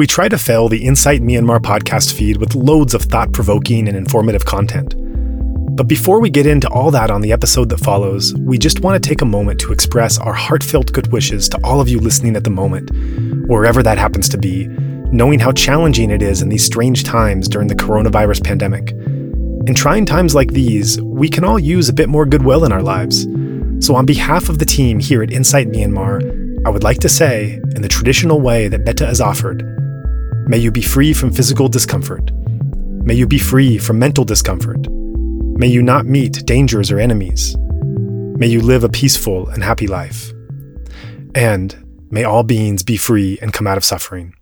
We try to fill the Insight Myanmar podcast feed with loads of thought provoking and informative content. But before we get into all that on the episode that follows, we just want to take a moment to express our heartfelt good wishes to all of you listening at the moment, wherever that happens to be, knowing how challenging it is in these strange times during the coronavirus pandemic. In trying times like these, we can all use a bit more goodwill in our lives. So, on behalf of the team here at Insight Myanmar, I would like to say, in the traditional way that Metta is offered, may you be free from physical discomfort. May you be free from mental discomfort. May you not meet dangers or enemies. May you live a peaceful and happy life. And may all beings be free and come out of suffering.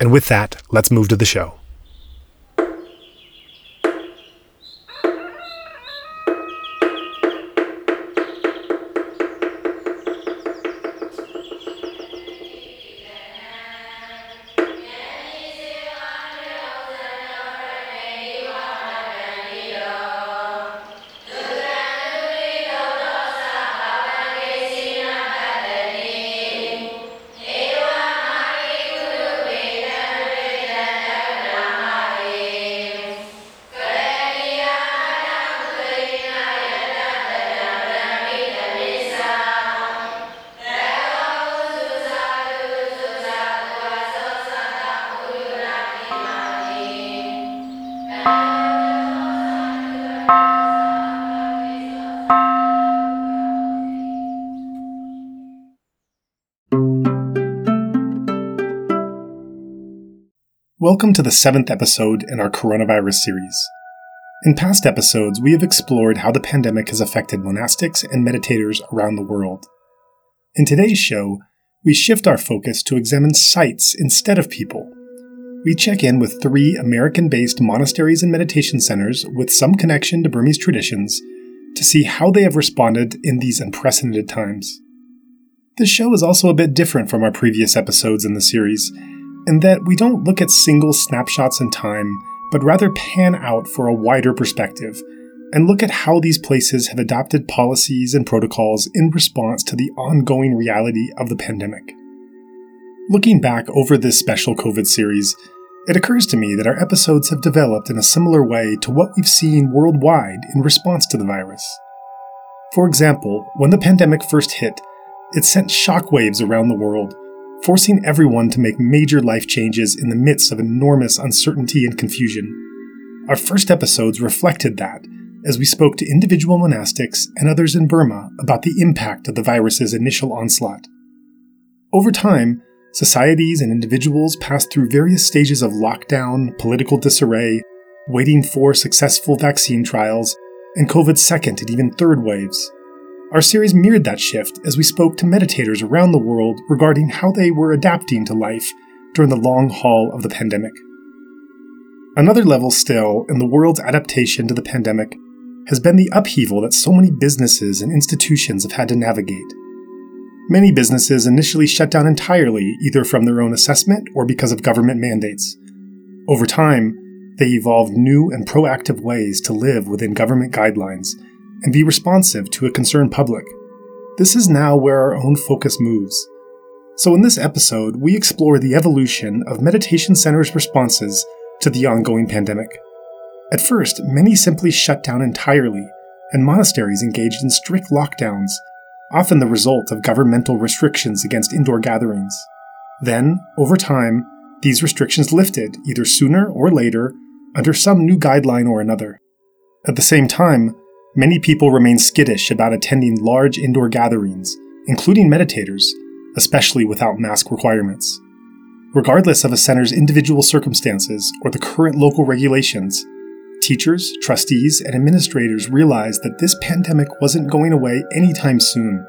And with that, let's move to the show. Welcome to the seventh episode in our coronavirus series. In past episodes, we have explored how the pandemic has affected monastics and meditators around the world. In today's show, we shift our focus to examine sites instead of people. We check in with three American based monasteries and meditation centers with some connection to Burmese traditions to see how they have responded in these unprecedented times. This show is also a bit different from our previous episodes in the series in that we don't look at single snapshots in time, but rather pan out for a wider perspective and look at how these places have adopted policies and protocols in response to the ongoing reality of the pandemic. Looking back over this special COVID series, it occurs to me that our episodes have developed in a similar way to what we've seen worldwide in response to the virus. For example, when the pandemic first hit, it sent shockwaves around the world forcing everyone to make major life changes in the midst of enormous uncertainty and confusion. Our first episodes reflected that as we spoke to individual monastics and others in Burma about the impact of the virus's initial onslaught. Over time, societies and individuals passed through various stages of lockdown, political disarray, waiting for successful vaccine trials, and COVID's second and even third waves. Our series mirrored that shift as we spoke to meditators around the world regarding how they were adapting to life during the long haul of the pandemic. Another level still in the world's adaptation to the pandemic has been the upheaval that so many businesses and institutions have had to navigate. Many businesses initially shut down entirely, either from their own assessment or because of government mandates. Over time, they evolved new and proactive ways to live within government guidelines and be responsive to a concerned public. This is now where our own focus moves. So, in this episode, we explore the evolution of meditation centers' responses to the ongoing pandemic. At first, many simply shut down entirely, and monasteries engaged in strict lockdowns, often the result of governmental restrictions against indoor gatherings. Then, over time, these restrictions lifted, either sooner or later, under some new guideline or another. At the same time, Many people remain skittish about attending large indoor gatherings, including meditators, especially without mask requirements. Regardless of a center's individual circumstances or the current local regulations, teachers, trustees, and administrators realized that this pandemic wasn't going away anytime soon,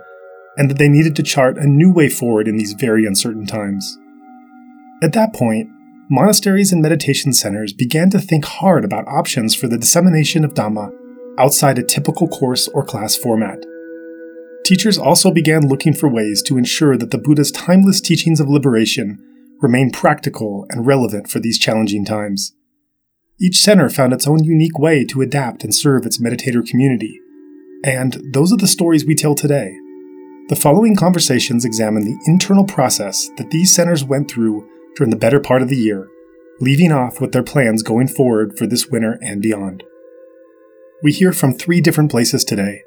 and that they needed to chart a new way forward in these very uncertain times. At that point, monasteries and meditation centers began to think hard about options for the dissemination of Dhamma outside a typical course or class format. Teachers also began looking for ways to ensure that the Buddha's timeless teachings of liberation remain practical and relevant for these challenging times. Each center found its own unique way to adapt and serve its meditator community, and those are the stories we tell today. The following conversations examine the internal process that these centers went through during the better part of the year, leaving off with their plans going forward for this winter and beyond. We hear from three different places today.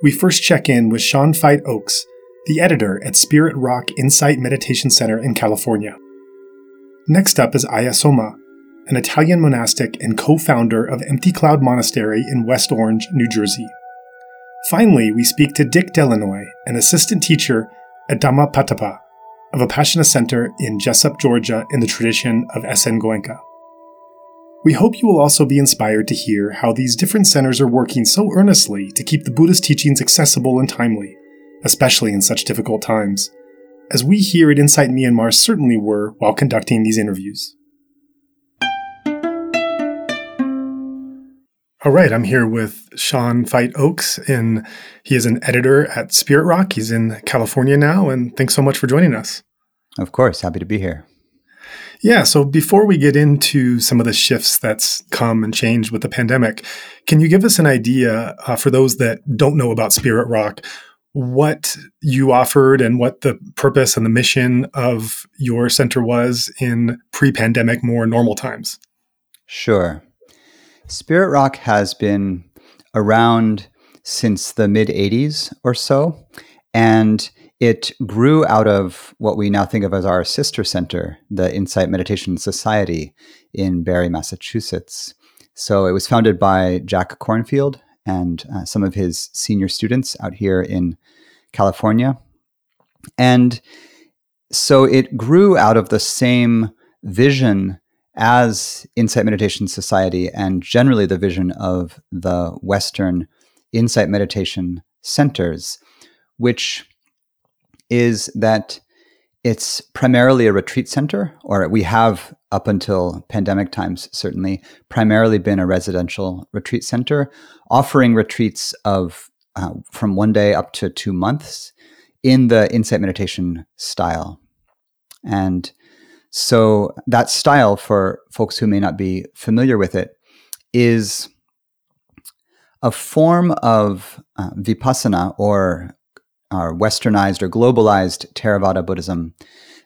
We first check in with Sean Feit Oakes, the editor at Spirit Rock Insight Meditation Center in California. Next up is Ayya Soma, an Italian monastic and co founder of Empty Cloud Monastery in West Orange, New Jersey. Finally, we speak to Dick Delanoy, an assistant teacher at Dhammapatapa, a Vipassana center in Jesup, Georgia, in the tradition of S.N. Goenka. We hope you will also be inspired to hear how these different centers are working so earnestly to keep the Buddhist teachings accessible and timely, especially in such difficult times, as we here at Insight Myanmar certainly were while conducting these interviews. All right, I'm here with Sean Feit Oakes, and he is an editor at Spirit Rock. He's in California now, and thanks so much for joining us. Of course, happy to be here. Yeah, so before we get into some of the shifts that's come and changed with the pandemic, can you give us an idea uh, for those that don't know about Spirit Rock, what you offered and what the purpose and the mission of your center was in pre pandemic, more normal times? Sure. Spirit Rock has been around since the mid 80s or so. And it grew out of what we now think of as our sister center, the Insight Meditation Society in Barre, Massachusetts. So it was founded by Jack Kornfield and uh, some of his senior students out here in California. And so it grew out of the same vision as Insight Meditation Society and generally the vision of the Western Insight Meditation centers, which is that it's primarily a retreat center, or we have up until pandemic times certainly primarily been a residential retreat center, offering retreats of uh, from one day up to two months in the insight meditation style. And so that style, for folks who may not be familiar with it, is a form of uh, vipassana or uh, westernized or globalized Theravada Buddhism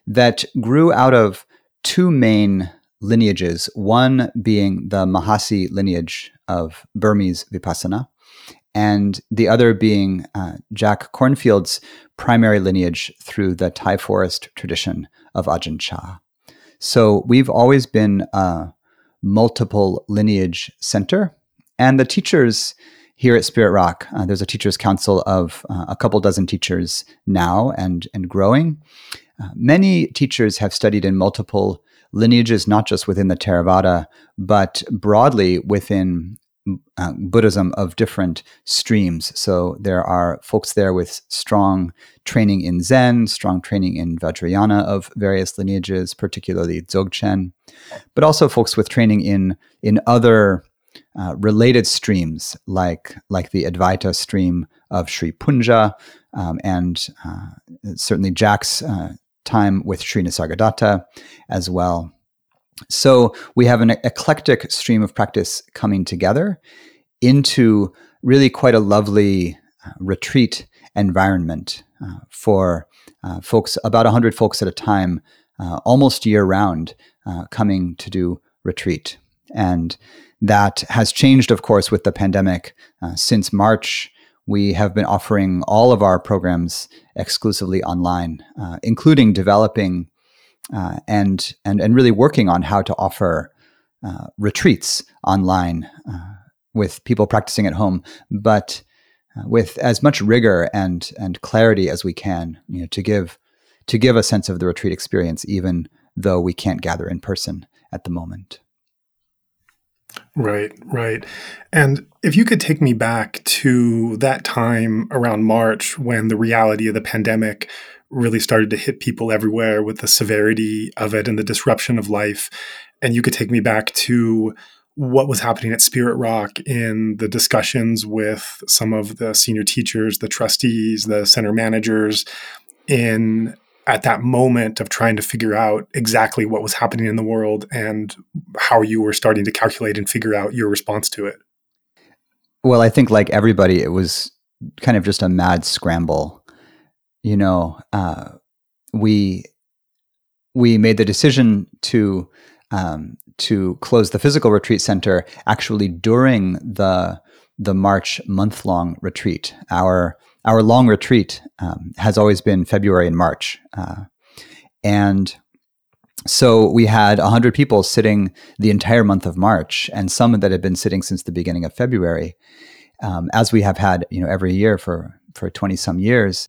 that grew out of two main lineages, one being the Mahasi lineage of Burmese Vipassana, and the other being uh, Jack Kornfield's primary lineage through the Thai forest tradition of Ajahn Chah. So we've always been a multiple lineage center. And the teachers here at Spirit Rock, uh, there's a teachers' council of uh, a couple dozen teachers now and, and growing. Uh, many teachers have studied in multiple lineages, not just within the Theravada, but broadly within uh, Buddhism of different streams. So there are folks there with strong training in Zen, strong training in Vajrayana of various lineages, particularly Dzogchen, but also folks with training in in other uh, related streams like like the Advaita stream of Sri Punja, um, and uh, certainly Jack's uh, time with Sri Nisargadatta as well. So we have an eclectic stream of practice coming together into really quite a lovely uh, retreat environment uh, for uh, folks, about 100 folks at a time, almost year round, coming to do retreat. And that has changed, of course, with the pandemic. Uh, since March, we have been offering all of our programs exclusively online, including developing uh, and and and really working on how to offer uh, retreats online uh, with people practicing at home, but uh, with as much rigor and and clarity as we can, you know, to give to give a sense of the retreat experience, even though we can't gather in person at the moment. Right, right. And if you could take me back to that time around March when the reality of the pandemic really started to hit people everywhere with the severity of it and the disruption of life. And you could take me back to what was happening at Spirit Rock in the discussions with some of the senior teachers, the trustees, the center managers, in at that moment of trying to figure out exactly what was happening in the world and how you were starting to calculate and figure out your response to it. Well, I think like everybody, it was kind of just a mad scramble you know, uh, we we made the decision to um, to close the physical retreat center actually during the the March month long retreat. Our our long retreat um, has always been February and March, uh, and so we had 100 people sitting the entire month of March, and some that had been sitting since the beginning of February, um, as we have had you know every year for for 20 some years.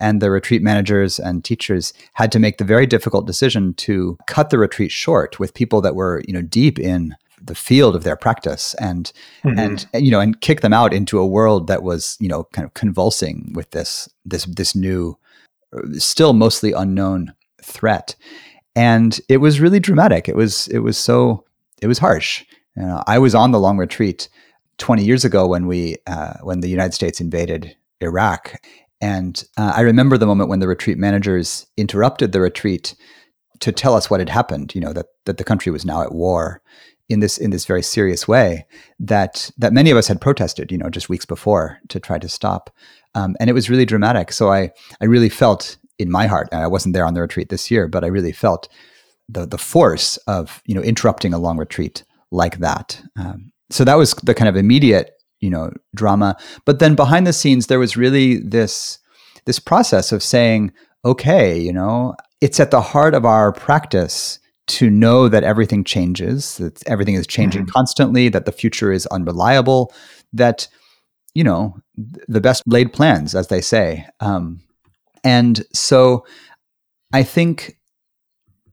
And the retreat managers and teachers had to make the very difficult decision to cut the retreat short with people that were you know deep in the field of their practice and mm-hmm. and you know and kick them out into a world that was you know kind of convulsing with this this this new still mostly unknown threat. And it was really dramatic. It was it was so it was harsh. You know, i was on the long retreat 20 years ago when we uh, when the united states invaded iraq. And uh, i remember the moment when the retreat managers interrupted the retreat to tell us what had happened you know that that the country was now at war in this in this very serious way that that many of us had protested, you know, just weeks before to try to stop, um, and it was really dramatic. So I I really felt in my heart, I wasn't there on the retreat this year, but I really felt the the force of you know interrupting a long retreat like that. Um, so that was the kind of immediate you know drama, but then behind the scenes there was really this this process of saying, okay, you know, it's at the heart of our practice to know that everything changes, that everything is changing mm-hmm. constantly, that the future is unreliable, that, you know, the best laid plans, as they say. Um, and so I think,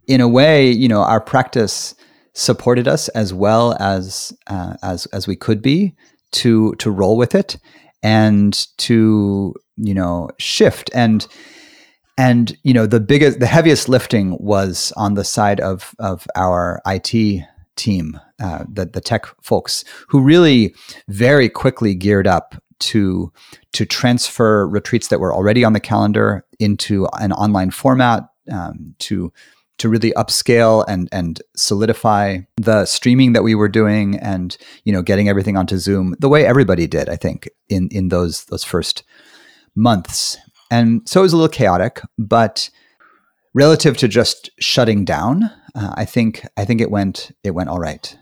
in a way, you know, our practice supported us as well as uh, as as we could be to to roll with it and to you know shift and and you know the biggest the heaviest lifting was on the side of of our IT team uh, the the tech folks who really very quickly geared up to to transfer retreats that were already on the calendar into an online format um, to to really upscale and and solidify the streaming that we were doing and you know getting everything onto Zoom the way everybody did I think in in those those first months and so it was a little chaotic, but relative to just shutting down, uh, I think I think it went it went all right.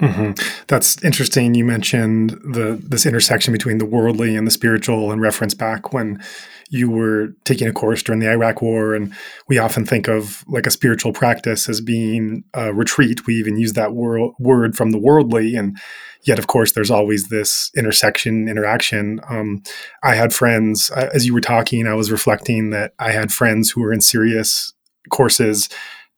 Mm-hmm. That's interesting. You mentioned the this intersection between the worldly and the spiritual, and reference back when you were taking a course during the Iraq War, and we often think of like a spiritual practice as being a retreat. We even use that wor- word from the worldly, and yet of course there's always this intersection interaction um, i had friends as you were talking i was reflecting that i had friends who were in serious courses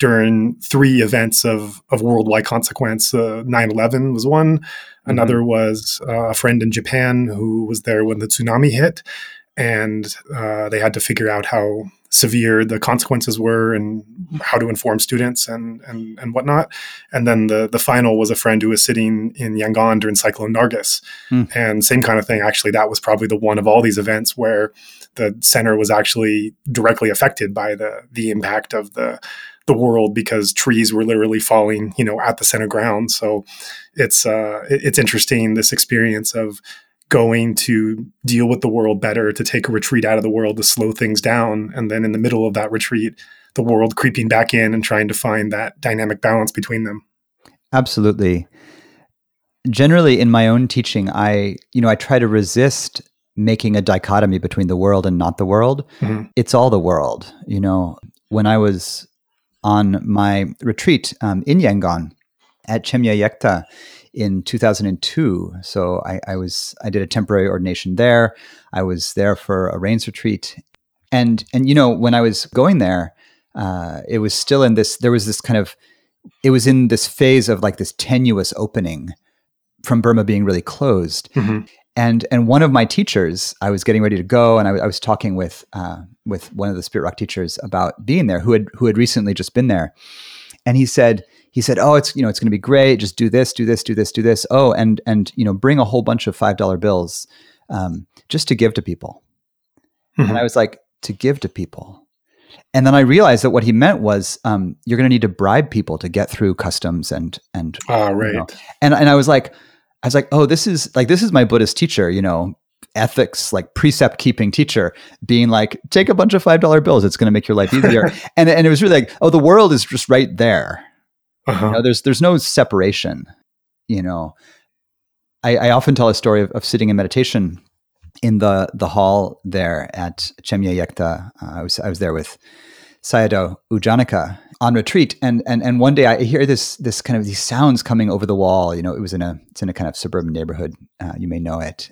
during three events of, of worldwide consequence uh, 9-11 was one mm-hmm. another was uh, a friend in japan who was there when the tsunami hit and uh, they had to figure out how severe the consequences were and how to inform students and and and whatnot. And then the the final was a friend who was sitting in Yangon during Cyclone Nargis, mm. and same kind of thing. Actually, that was probably the one of all these events where the center was actually directly affected by the the impact of the the world because trees were literally falling, you know, at the center ground. So it's uh, it's interesting this experience of going to deal with the world better, to take a retreat out of the world, to slow things down. And then in the middle of that retreat, the world creeping back in and trying to find that dynamic balance between them. Absolutely. Generally, in my own teaching, I, you know, I try to resist making a dichotomy between the world and not the world. Mm-hmm. It's all the world. You know, when I was on my retreat um, in Yangon at Chanmyay Yeiktha, in 2002. So I, I, was I did a temporary ordination there. I was there for a rains retreat, and and you know when I was going there, uh, it was still in this. There was this kind of it was in this phase of like this tenuous opening from Burma being really closed. Mm-hmm. And and one of my teachers, I was getting ready to go, and I, I was talking with uh, with one of the Spirit Rock teachers about being there, who had who had recently just been there, and he said, he said, "Oh, it's you know it's going to be great. Just do this, do this, do this, do this. Oh, and and you know bring a whole bunch of five dollar bills um, just to give to people." Mm-hmm. And I was like, "To give to people." And then I realized that what he meant was um, you're going to need to bribe people to get through customs and and ah right. You know, and and I was like, I was like, oh, this is like this is my Buddhist teacher, you know, ethics like precept keeping teacher being like take a bunch of five dollar bills it's going to make your life easier and and it was really like oh the world is just right there uh-huh. you know, there's there's no separation you know I, I often tell a story of, of, sitting in meditation in the the hall there at Chanmyay Yeiktha. Uh, I was I was there with Sayadaw U Janaka on retreat, and and and one day I hear this this kind of these sounds coming over the wall. You know, it was in a it's in a kind of suburban neighborhood. Uh, you may know it.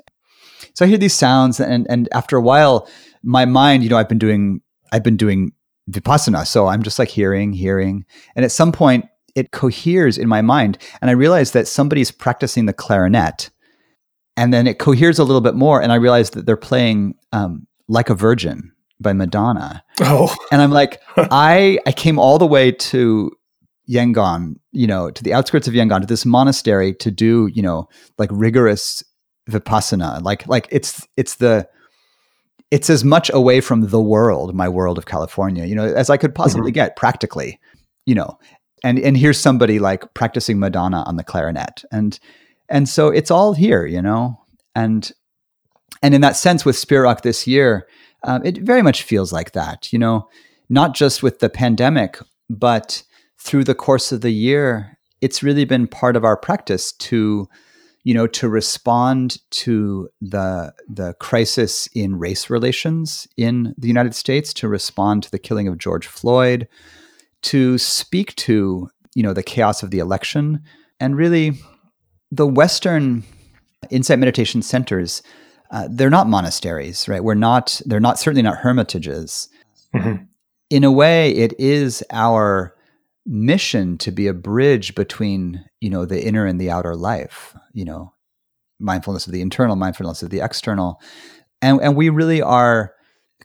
So I hear these sounds, and and after a while, my mind, you know, I've been doing I've been doing vipassana, so I'm just like hearing, hearing, and at some point it coheres in my mind, and I realize that somebody's practicing the clarinet, and then it coheres a little bit more, and I realize that they're playing um, like a virgin by Madonna. Oh, and I'm like, I I came all the way to Yangon, you know, to the outskirts of Yangon, to this monastery to do, you know, like rigorous vipassana. Like like it's it's the it's as much away from the world, my world of California, you know, as I could possibly mm-hmm. get practically, you know. And and here's somebody like practicing Madonna on the clarinet. And and so it's all here, you know. And and in that sense with Spirit Rock this year, um, it very much feels like that, you know, not just with the pandemic, but through the course of the year, it's really been part of our practice to, you know, to respond to the the crisis in race relations in the United States, to respond to the killing of George Floyd, to speak to, you know, the chaos of the election, and really the Western insight meditation centers uh, they're not monasteries, right? We're not, they're not, certainly not hermitages. Mm-hmm. In a way, it is our mission to be a bridge between, you know, the inner and the outer life, you know, mindfulness of the internal, mindfulness of the external. And, and we really are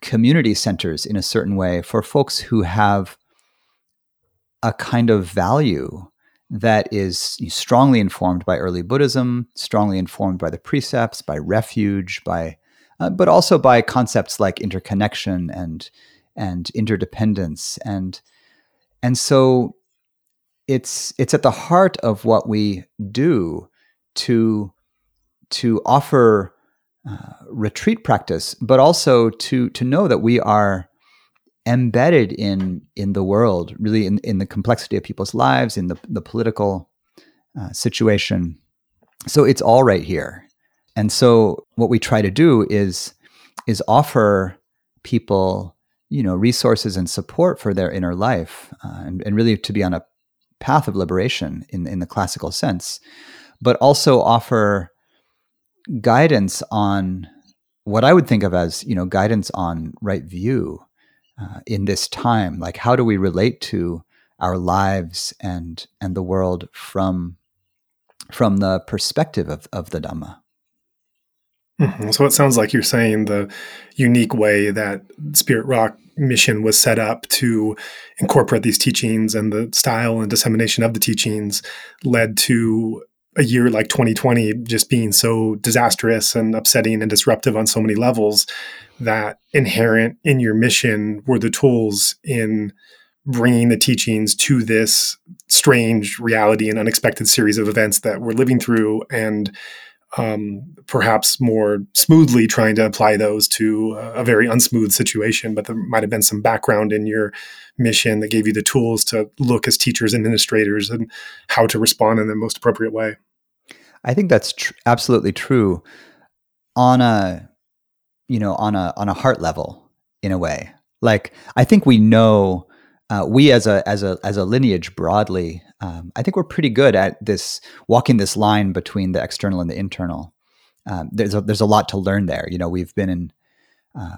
community centers in a certain way for folks who have a kind of value that is strongly informed by early Buddhism, strongly informed by the precepts, by refuge, by uh, but also by concepts like interconnection and and interdependence. And and so it's it's at the heart of what we do to to offer uh, retreat practice, but also to to know that we are embedded in in the world, really in, in the complexity of people's lives, in the the political uh, situation. So it's all right here. And so what we try to do is is offer people, you know, resources and support for their inner life, uh, and, and really to be on a path of liberation in in the classical sense, but also offer guidance on what I would think of as, you know, guidance on right view uh, in this time? Like, how do we relate to our lives and and the world from from the perspective of, of the Dhamma? Mm-hmm. So it sounds like you're saying the unique way that Spirit Rock mission was set up to incorporate these teachings and the style and dissemination of the teachings led to a year like 2020 just being so disastrous and upsetting and disruptive on so many levels that inherent in your mission were the tools in bringing the teachings to this strange reality and unexpected series of events that we're living through and um, perhaps more smoothly trying to apply those to a very unsmooth situation. But there might have been some background in your mission that gave you the tools to look as teachers and administrators and how to respond in the most appropriate way i think that's tr- absolutely true on a you know, on a on a heart level in a way. Like I think we know uh, we as a as a as a lineage broadly, um, I think we're pretty good at this walking this line between the external and the internal. Um, there's a, there's a lot to learn there. You know, we've been in uh,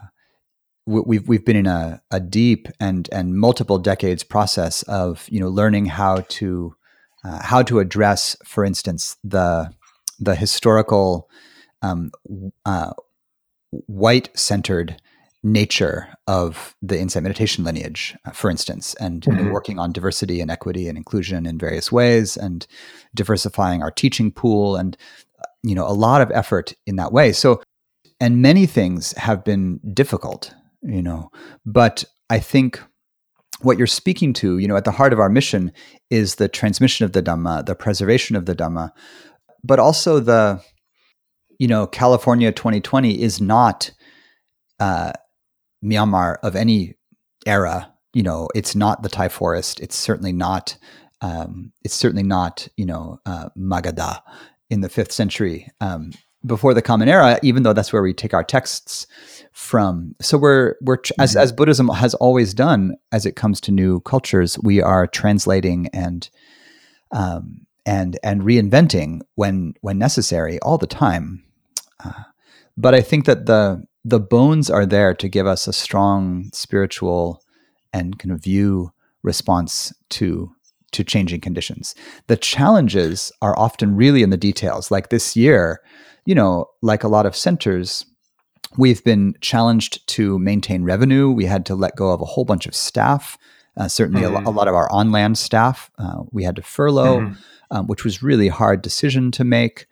we've we've been in a, a deep and and multiple decades process of you know learning how to uh, how to address, for instance, the the historical um, uh, white centered nature of the insight meditation lineage, uh, for instance, and mm-hmm. you know, working on diversity and equity and inclusion in various ways, and diversifying our teaching pool, and you know a lot of effort in that way. So, and many things have been difficult, you know, but I think what you're speaking to, you know, at the heart of our mission is the transmission of the Dhamma, the preservation of the Dhamma, but also the you know, California 2020 is not uh, Myanmar of any era. You know, it's not the Thai forest. It's certainly not. Um, it's certainly not. You know, uh, Magadha in the fifth century um, before the Common Era. Even though that's where we take our texts from. So we're we're mm-hmm. as as Buddhism has always done as it comes to new cultures, we are translating and um, and and reinventing when when necessary all the time. Uh, but I think that the the bones are there to give us a strong spiritual and kind of view response to to changing conditions. The challenges are often really in the details. Like this year, you know, like a lot of centers, we've been challenged to maintain revenue. We had to let go of a whole bunch of staff. Uh, certainly, mm. a, a, lot of our on land staff uh, we had to furlough, mm. um, which was really hard decision to make.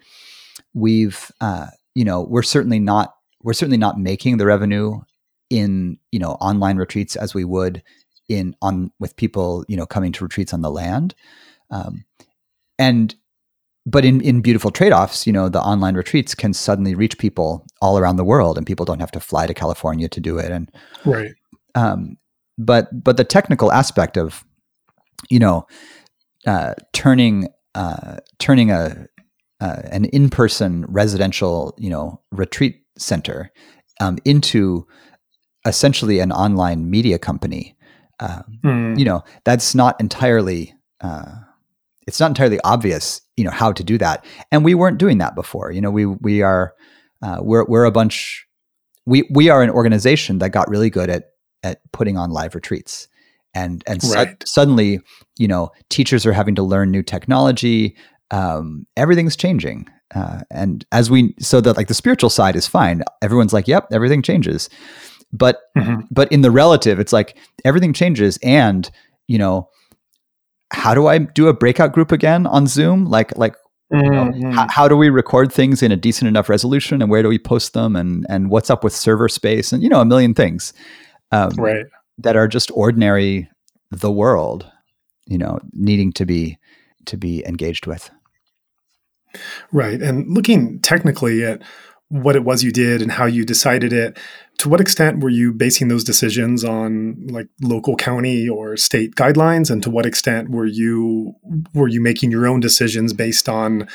We've, uh, you know, we're certainly not we're certainly not making the revenue in you know online retreats as we would in on with people you know coming to retreats on the land, um, and but in, in beautiful trade-offs, you know, the online retreats can suddenly reach people all around the world, and people don't have to fly to California to do it. And right, um, but but the technical aspect of, you know, uh, turning uh, turning a uh, an in-person residential, you know, retreat center um, into essentially an online media company. Mm. You know, that's not entirely uh, it's not entirely obvious, you know, how to do that. And we weren't doing that before. You know, we we are uh, we're we're a bunch we we are an organization that got really good at at putting on live retreats. And and right. su- suddenly, you know, teachers are having to learn new technology. Um, everything's changing. Uh, and as we so that like the spiritual side is fine. Everyone's like, "Yep, everything changes." But mm-hmm. but in the relative, it's like everything changes and, you know, how do I do a breakout group again on Zoom? Like like mm-hmm. you know, mm-hmm. how, how, do we record things in a decent enough resolution and where do we post them and and what's up with server space and you know a million things um, right that are just ordinary the world you know needing to be to be engaged with right and looking technically at what it was you did and how you decided it. To what extent were you basing those decisions on like local county or state guidelines? And to what extent were you were you making your own decisions based on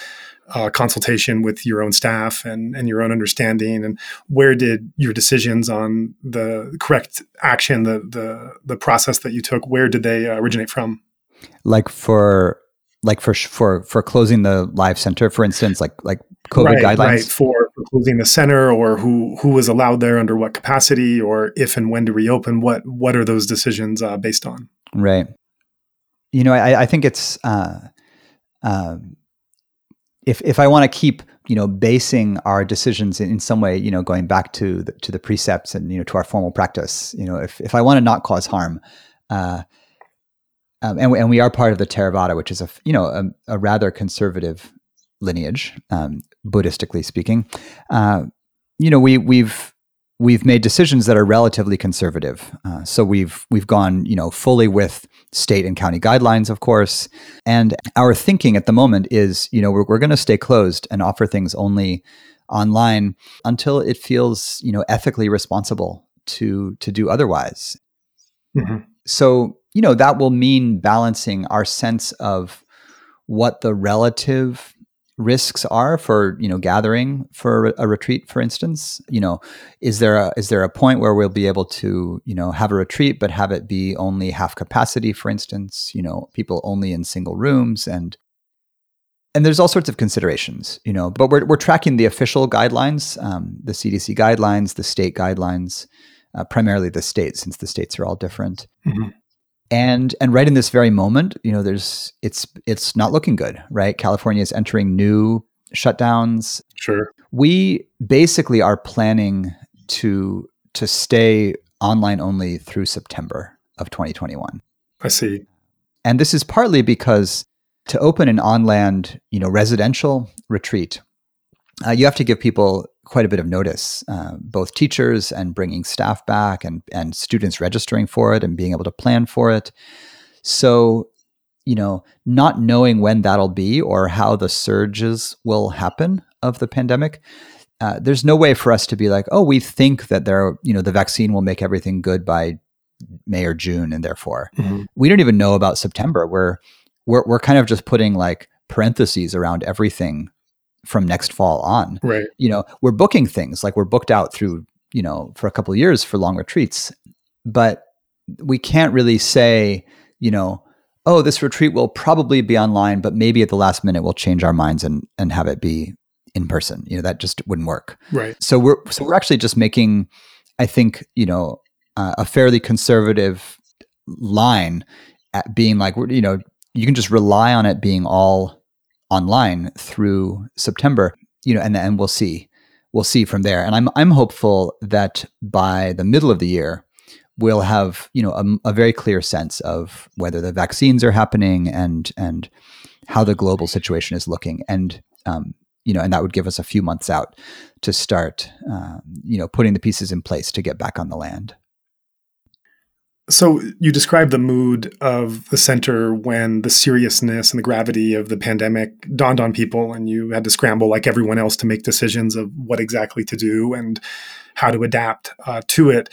uh, consultation with your own staff and, and your own understanding? And where did your decisions on the correct action the the, the process that you took where did they originate from? Like for like for for for closing the live center for instance like like covid right, guidelines? right for closing the center or who who was allowed there under what capacity or if and when to reopen what what are those decisions uh, based on? Right. You know i i think it's uh, uh, if if i want to keep you know basing our decisions in, in some way you know going back to the, to the precepts and you know to our formal practice you know if if i want to not cause harm uh, um, and, and we are part of the Theravada, which is a you know a, a rather conservative lineage, um, Buddhistically speaking. Uh, you know, we we've we've made decisions that are relatively conservative. Uh, so we've we've gone you know fully with state and county guidelines, of course. And our thinking at the moment is you know we're, we're going to stay closed and offer things only online until it feels you know ethically responsible to to do otherwise. Mm-hmm. So you know, that will mean balancing our sense of what the relative risks are for you know gathering for a retreat for instance? You know is there a is there a point where we'll be able to you know have a retreat but have it be only half capacity for instance? You know people only in single rooms and and there's all sorts of considerations you know but we're, we're tracking the official guidelines um, the cdc guidelines the state guidelines uh, primarily the states since the states are all different. Mm-hmm and and right in this very moment you know there's it's it's not looking good right? California is entering new shutdowns. Sure. We basically are planning to to stay online only through september of 2021 i see. And this is partly because to open an on land you know residential retreat uh, you have to give people quite a bit of notice, uh, both teachers and bringing staff back and, and students registering for it and being able to plan for it. So, you know, not knowing when that'll be or how the surges will happen of the pandemic, uh, there's no way for us to be like, oh, we think that there, you know, the vaccine will make everything good by May or June, and therefore mm-hmm. we don't even know about September. We're we're we're kind of just putting like parentheses around everything from next fall on. Right. You know, we're booking things like we're booked out through you know for a couple of years for long retreats, but we can't really say you know oh this retreat will probably be online but maybe at the last minute we'll change our minds and and have it be in person you know that just wouldn't work right so we're so we're actually just making i think you know uh, a fairly conservative line at being like you know you can just rely on it being all online through September you know and and we'll see we'll see from there and i'm i'm hopeful that by the middle of the year we'll have you know a, a very clear sense of whether the vaccines are happening and and how the global situation is looking and um, you know, and that would give us a few months out to start, um, you know, putting the pieces in place to get back on the land. So you described the mood of the center when the seriousness and the gravity of the pandemic dawned on people, and you had to scramble like everyone else to make decisions of what exactly to do and how to adapt uh, to it.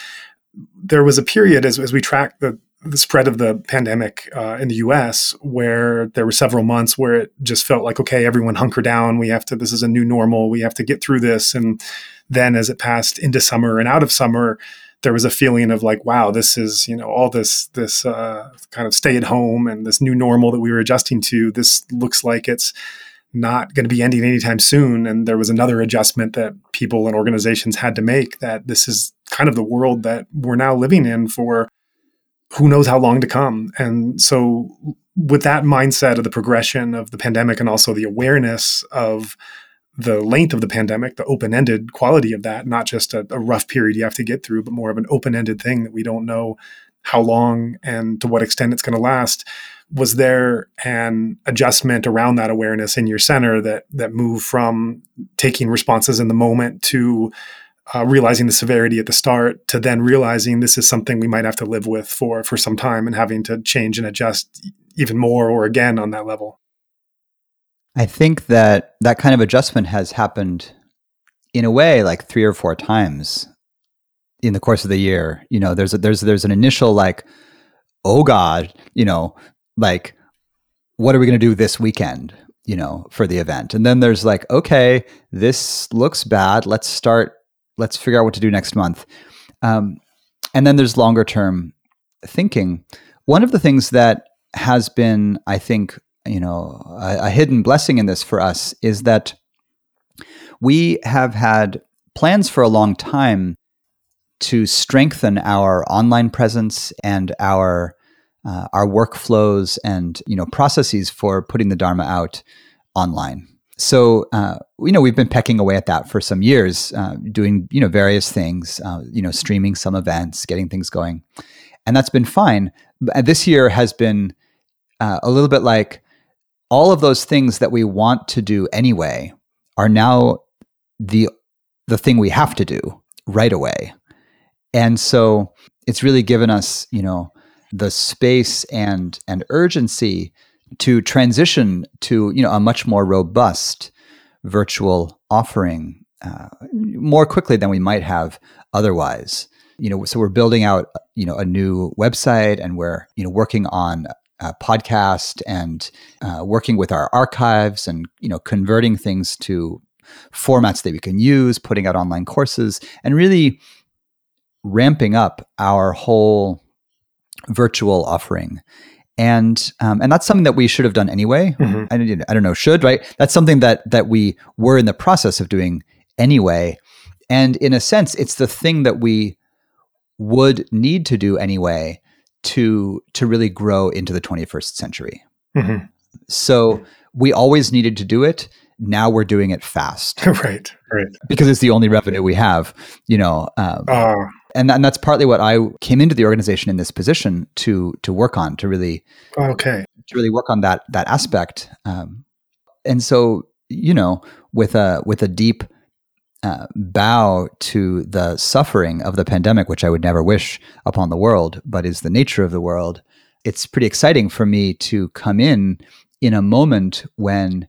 There was a period as, as we tracked the the spread of the pandemic uh, in the U.S., where there were several months where it just felt like, okay, everyone hunker down. We have to. This is a new normal. We have to get through this. And then, as it passed into summer and out of summer, there was a feeling of like, wow, this is you know all this this uh, kind of stay at home and this new normal that we were adjusting to. This looks like it's not going to be ending anytime soon. And there was another adjustment that people and organizations had to make that this is kind of the world that we're now living in for who knows how long to come. And so, with that mindset of the progression of the pandemic and also the awareness of the length of the pandemic, the open ended quality of that, not just a, a, rough period you have to get through, but more of an open ended thing that we don't know how long and to what extent it's going to last. Was there an adjustment around that awareness in your center that that moved from taking responses in the moment to uh, realizing the severity at the start to then realizing this is something we might have to live with for for some time and having to change and adjust even more or again on that level i think that that kind of adjustment has happened in a way like three or four times in the course of the year you know there's a, there's there's an initial like oh god you know like what are we going to do this weekend you know for the event and then there's like okay this looks bad let's start let's figure out what to do next month. Um, and then there's longer term thinking. One of the things that has been, I think, you know, a, a hidden blessing in this for us is that we have had plans for a long time to strengthen our online presence and our uh, our workflows and you know processes for putting the Dharma out online so uh, you know we've been pecking away at that for some years, uh, doing you know various things, uh, you know streaming some events, getting things going, and that's been fine. This year has been uh, a little bit like all of those things that we want to do anyway are now the the thing we have to do right away, and so it's really given us you know the space and and urgency to transition to you know a much more robust virtual offering uh, more quickly than we might have otherwise. You know, so we're building out you know a new website, and we're you know working on a podcast and uh, working with our archives, and you know converting things to formats that we can use, putting out online courses, and really ramping up our whole virtual offering and um, and that's something that we should have done anyway. Mm-hmm. I, I don't know, should right? That's something that that we were in the process of doing anyway, and in a sense, it's the thing that we would need to do anyway to to really grow into the 21st century. Mm-hmm. So we always needed to do it. Now we're doing it fast, right? Right, because it's the only revenue we have. You know, um, uh, and, and that's partly what I came into the organization in this position to to work on to really okay to really work on that that aspect. Um, and so you know, with a with a deep uh, bow to the suffering of the pandemic, which I would never wish upon the world, but is the nature of the world. It's pretty exciting for me to come in in a moment when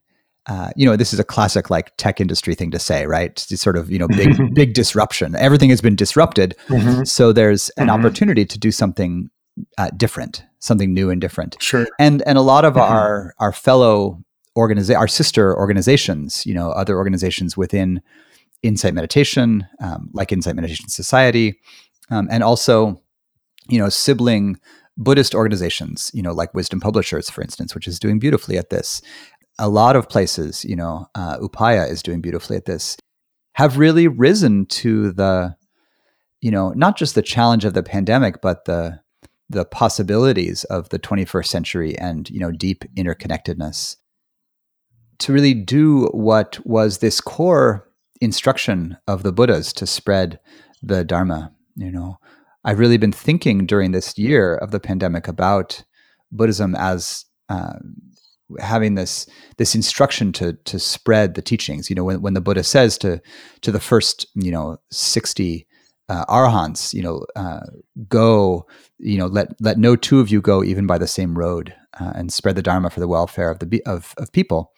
uh, you know, this is a classic like tech industry thing to say, right? It's sort of you know big big disruption. Everything has been disrupted, mm-hmm. so there's an mm-hmm. opportunity to do something uh, different, something new and different. Sure. And and a lot of mm-hmm. our our fellow organiza- our sister organizations, you know, other organizations within Insight Meditation, um, like Insight Meditation Society, um, and also, you know, sibling Buddhist organizations, you know, like Wisdom Publishers, for instance, which is doing beautifully at this, a lot of places, you know, uh, Upaya is doing beautifully at this, have really risen to the, you know, not just the challenge of the pandemic, but the the possibilities of the 21st century and you know deep interconnectedness. To really do what was this core instruction of the buddhas to spread the dharma you know i've really been thinking during this year of the pandemic about buddhism as uh, having this this instruction to to spread the teachings. You know, when, when the Buddha says to to the first you know sixty uh, arahants, you know, uh, go, you know, let let no two of you go even by the same road, uh, and spread the dharma for the welfare of the of of people.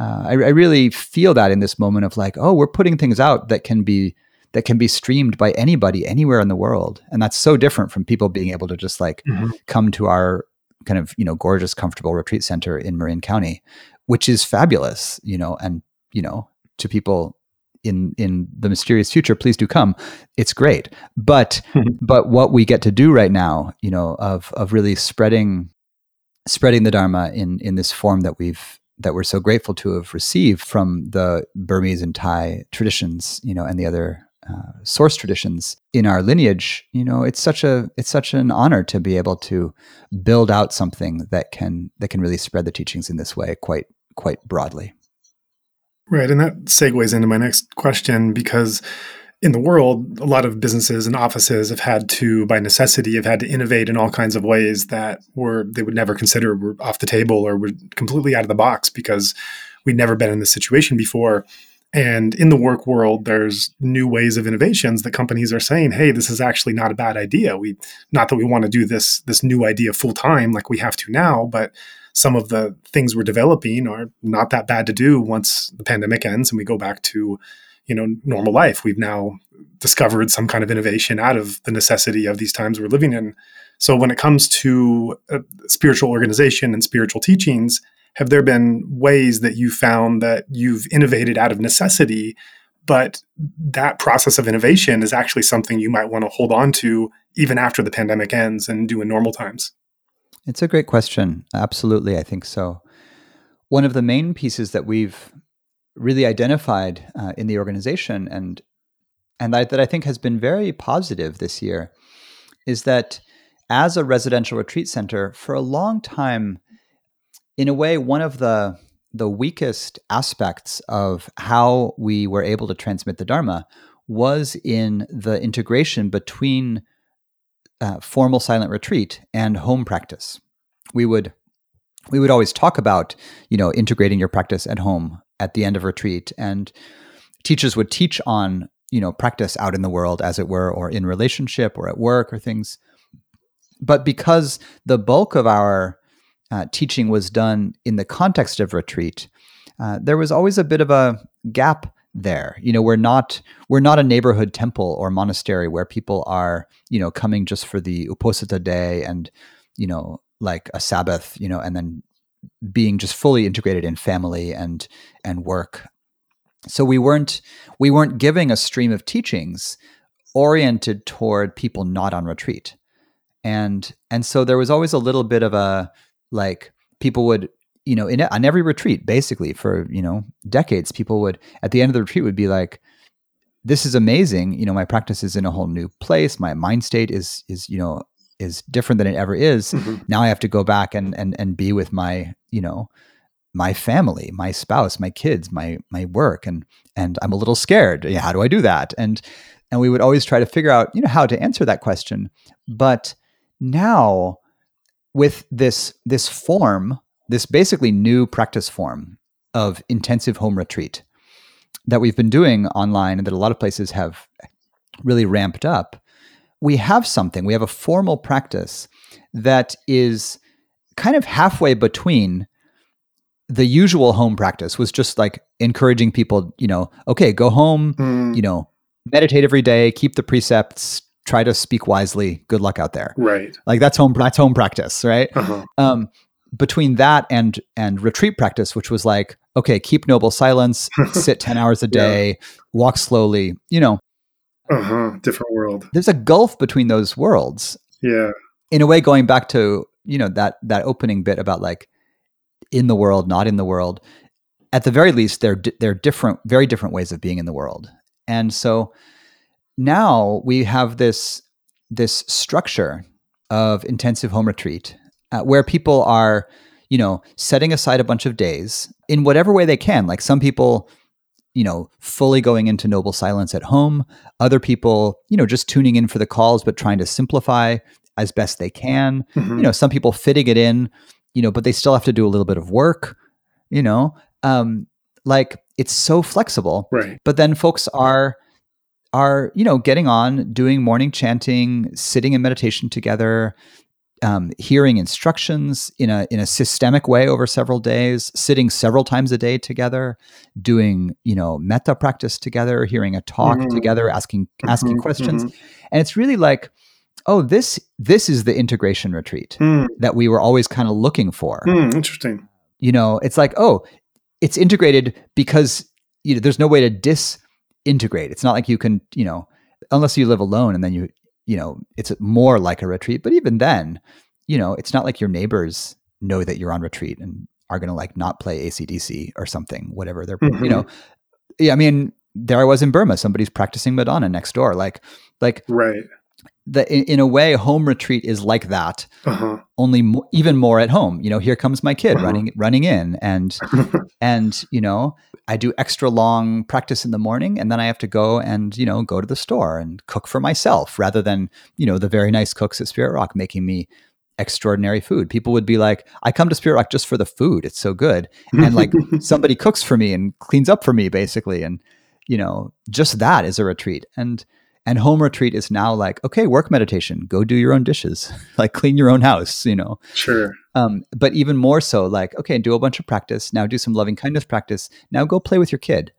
Uh, I, I really feel that in this moment of like, oh, we're putting things out that can be that can be streamed by anybody anywhere in the world. And that's so different from people being able to just like mm-hmm. come to our kind of you know gorgeous comfortable retreat center in marin county which is fabulous you know and you know to people in in the mysterious future please do come. It's great. But but what we get to do right now you know of of really spreading spreading the dharma in in this form that we've that we're so grateful to have received from the Burmese and Thai traditions, you know, and the other uh, source traditions in our lineage, you know, it's such a it's such an honor to be able to build out something that can that can really spread the teachings in this way quite quite broadly. Right, and that segues into my next question because in the world, a lot of businesses and offices have had to, by necessity, have had to innovate in all kinds of ways that were they would never consider were off the table or were completely out of the box because we'd never been in this situation before. And in the work world, there's new ways of innovations that companies are saying, "Hey, this is actually not a bad idea. We not that we want to do this this new idea full time like we have to now, but some of the things we're developing are not that bad to do once the pandemic ends and we go back to, you know, normal life. We've now discovered some kind of innovation out of the necessity of these times we're living in. So when it comes to uh, spiritual organization and spiritual teachings, have there been ways that you found that you've innovated out of necessity but that process of innovation is actually something you might want to hold on to even after the pandemic ends and do in normal times it's a great question absolutely i think so one of the main pieces that we've really identified uh, in the organization and and that, that i think has been very positive this year is that as a residential retreat center for a long time in a way, one of the the weakest aspects of how we were able to transmit the Dharma was in the integration between uh, formal silent retreat and home practice. We would we would always talk about you know integrating your practice at home at the end of retreat, and teachers would teach on you know practice out in the world, as it were, or in relationship or at work or things. But because the bulk of our uh, teaching was done in the context of retreat, uh, there was always a bit of a gap there. You know, we're not we're not a neighborhood temple or monastery where people are you know coming just for the uposatha day and you know like a Sabbath, you know, and then being just fully integrated in family and and work. So we weren't we weren't giving a stream of teachings oriented toward people not on retreat. And and so there was always a little bit of a like people would you know in on every retreat basically for you know decades people would at the end of the retreat would be like this is amazing you know my practice is in a whole new place my mind state is is you know is different than it ever is mm-hmm. now i have to go back and and and be with my you know my family my spouse my kids my my work and and i'm a little scared. Yeah, how do i do that? And and we would always try to figure out you know how to answer that question. But now with this this form, this basically new practice form of intensive home retreat that we've been doing online and that a lot of places have really ramped up, we have something, we have a formal practice that is kind of halfway between the usual home practice was just like encouraging people, you know, okay, go home, Mm, you know, meditate every day, keep the precepts, try to speak wisely. Good luck out there. right. Like that's home that's home practice, right? Uh-huh. Um, between that and and retreat practice, which was like, okay, keep noble silence, sit ten hours a Yeah. day, walk slowly. You know, Uh-huh. Different world. there's a gulf between those worlds. Yeah. In a way, going back to you know that that opening bit about like in the world, not in the world. At the very least, they're di- they're different, very different ways of being in the world. And so now we have this this structure of intensive home retreat uh, where people are, you know, setting aside a bunch of days in whatever way they can. Like some people, you know, fully going into noble silence at home. Other people, you know, just tuning in for the calls but trying to simplify as best they can Mhm. you know some people fitting it in you know but they still have to do a little bit of work you know um like it's so flexible Right. but then folks are are you know getting on doing morning chanting sitting in meditation together um, hearing instructions in a in a systemic way over several days sitting several times a day together doing you know metta practice together hearing a talk Mhm. together asking asking Mhm, questions mhm. and it's really like oh this this is the integration retreat Hmm, that we were always kind of looking for hmm, interesting. you know it's like oh it's integrated because you know there's no way to disintegrate it's not like you can you know unless you live alone and then you you know it's more like a retreat but even then you know it's not like your neighbors know that you're on retreat and are going to like not play acdc or something whatever they're Mhm. you know yeah i mean there i was in burma somebody's practicing madonna next door like like Right. The in, in a way home retreat is like that Uh-huh. only mo- even more at home. You know here comes my kid Uh-huh. running running in and and you know i do extra long practice in the morning and then i have to go and you know go to the store and cook for myself rather than you know the very nice cooks at spirit rock making me extraordinary food. People would be like i come to spirit rock just for the food. It's so good. And like somebody cooks for me and cleans up for me basically and you know just that is a retreat. And and home retreat is now like okay work meditation go do your own dishes like clean your own house you know sure. um, but even more so like okay do a bunch of practice now do some loving kindness practice now go play with your kid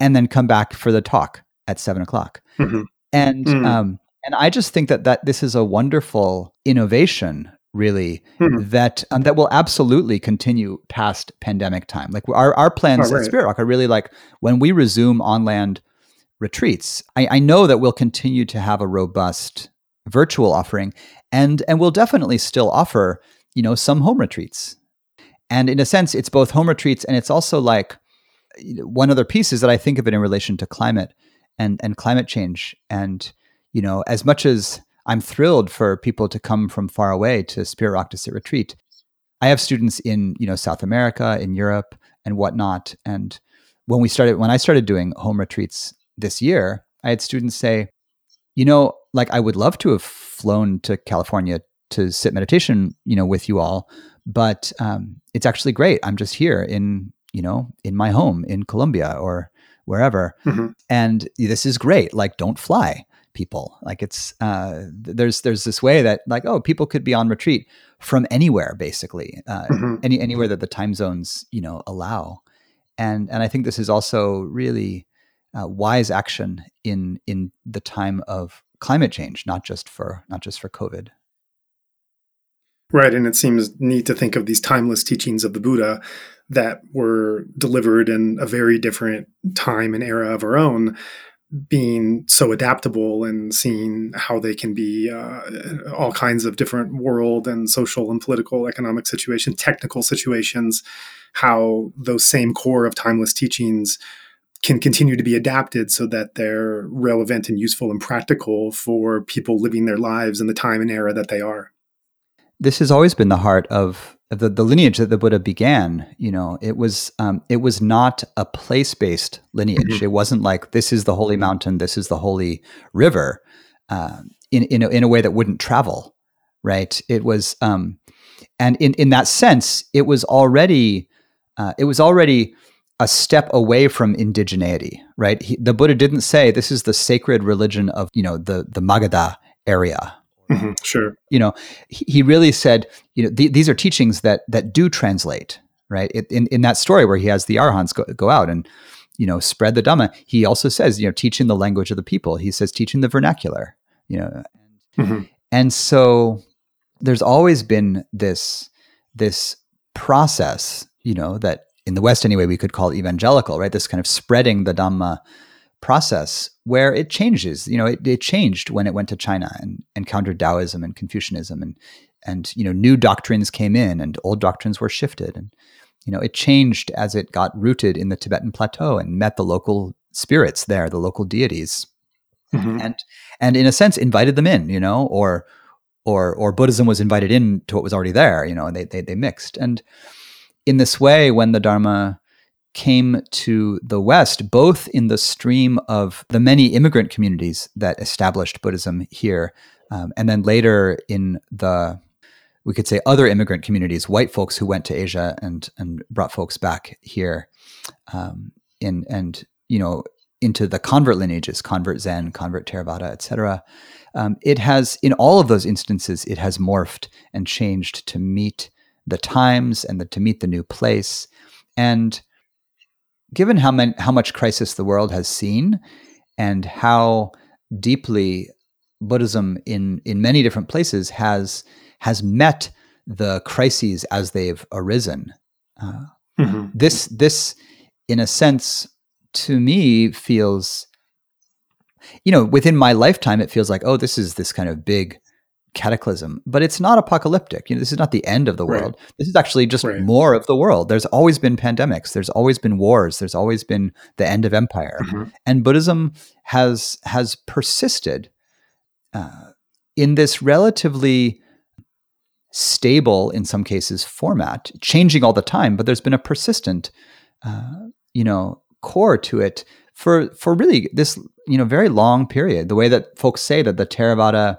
and then come back for the talk at seven o'clock Mhm. and Mm. um, and i just think that that this is a wonderful innovation really Hmm. that um, that will absolutely continue past pandemic time like our, our plans Oh, at spirit rock are really like when we resume on land retreats. I, I know that we'll continue to have a robust virtual offering and and we'll definitely still offer you know some home retreats. And in a sense it's both home retreats and it's also like one other piece is that i think of it in relation to climate and and climate change. And you know as much as i'm thrilled for people to come from far away to spirit rock to sit retreat i have students in you know south america in europe and whatnot. And when we started when i started doing home retreats this year i had students say you know like i would love to have flown to california to sit meditation you know with you all but um, it's actually great. I'm just here in you know in my home in colombia or wherever. Mhm. and this is great. Like don't fly people. Like it's uh, th- there's there's this way that like oh people could be on retreat from anywhere basically uh, Mhm. any anywhere that the time zones you know allow. And and i think this is also really uh, wise action in in the time of climate change not just for not just for covid Right. And it seems neat to think of these timeless teachings of the Buddha that were delivered in a very different time and era of our own being so adaptable and seeing how they can be uh, all kinds of different world and social and political economic situations technical situations how those same core of timeless teachings can continue to be adapted so that they're relevant and useful and practical for people living their lives in the time and era that they are this has always been the heart of the, the lineage that the Buddha began. You know, it was um, it was not a place based lineage. Mhm. It wasn't like this is the holy mountain, this is the holy river, uh, in in a, in a way that wouldn't travel, right? It was, um, and in in that sense, it was already uh, it was already a step away from indigeneity, right? He, the Buddha didn't say this is the sacred religion of you know the the Magadha area Mhm, sure you know he he really said you know th- these are teachings that that do translate right? It, in in that story where he has the arhants go, go out and you know spread the dhamma, he also says you know teaching the language of the people. He says teaching the vernacular, you know, mm-hmm. and so there's always been this this process, you know, that in the West anyway we could call evangelical, right? This kind of spreading the dhamma process where it changes. You know, it, it changed when it went to China and encountered Taoism and Confucianism and and you know new doctrines came in and old doctrines were shifted and you know it changed as it got rooted in the Tibetan plateau and met the local spirits there, the local deities. Mm-hmm. And and in a sense invited them in, you know, or or or Buddhism was invited in to what was already there, you know, and they they, they mixed. And in this way, when the Dharma came to the West, both in the stream of the many immigrant communities that established Buddhism here, um, and then later in the we could say other immigrant communities, white folks who went to Asia and and brought folks back here, um, in and you know into the convert lineages, convert Zen, convert Theravada, etc. Um, it has in all of those instances, it has morphed and changed to meet the times and the, to meet the new place. And given how, many, how much crisis the world has seen and how deeply Buddhism in, in many different places has, has met the crises as they've arisen. Uh, mm-hmm. This, this, in a sense, to me, feels, you know, within my lifetime, it feels like, oh, this is this kind of big cataclysm, but it's not apocalyptic. You know, this is not the end of the world. This is actually just right. more of the world. There's always been pandemics. There's always been wars. There's always been the end of empire, mm-hmm. and Buddhism has has persisted uh, in this relatively stable, in some cases, format, changing all the time. But there's been a persistent, uh, you know, core to it for for really this you know very long period. The way that folks say that the Theravada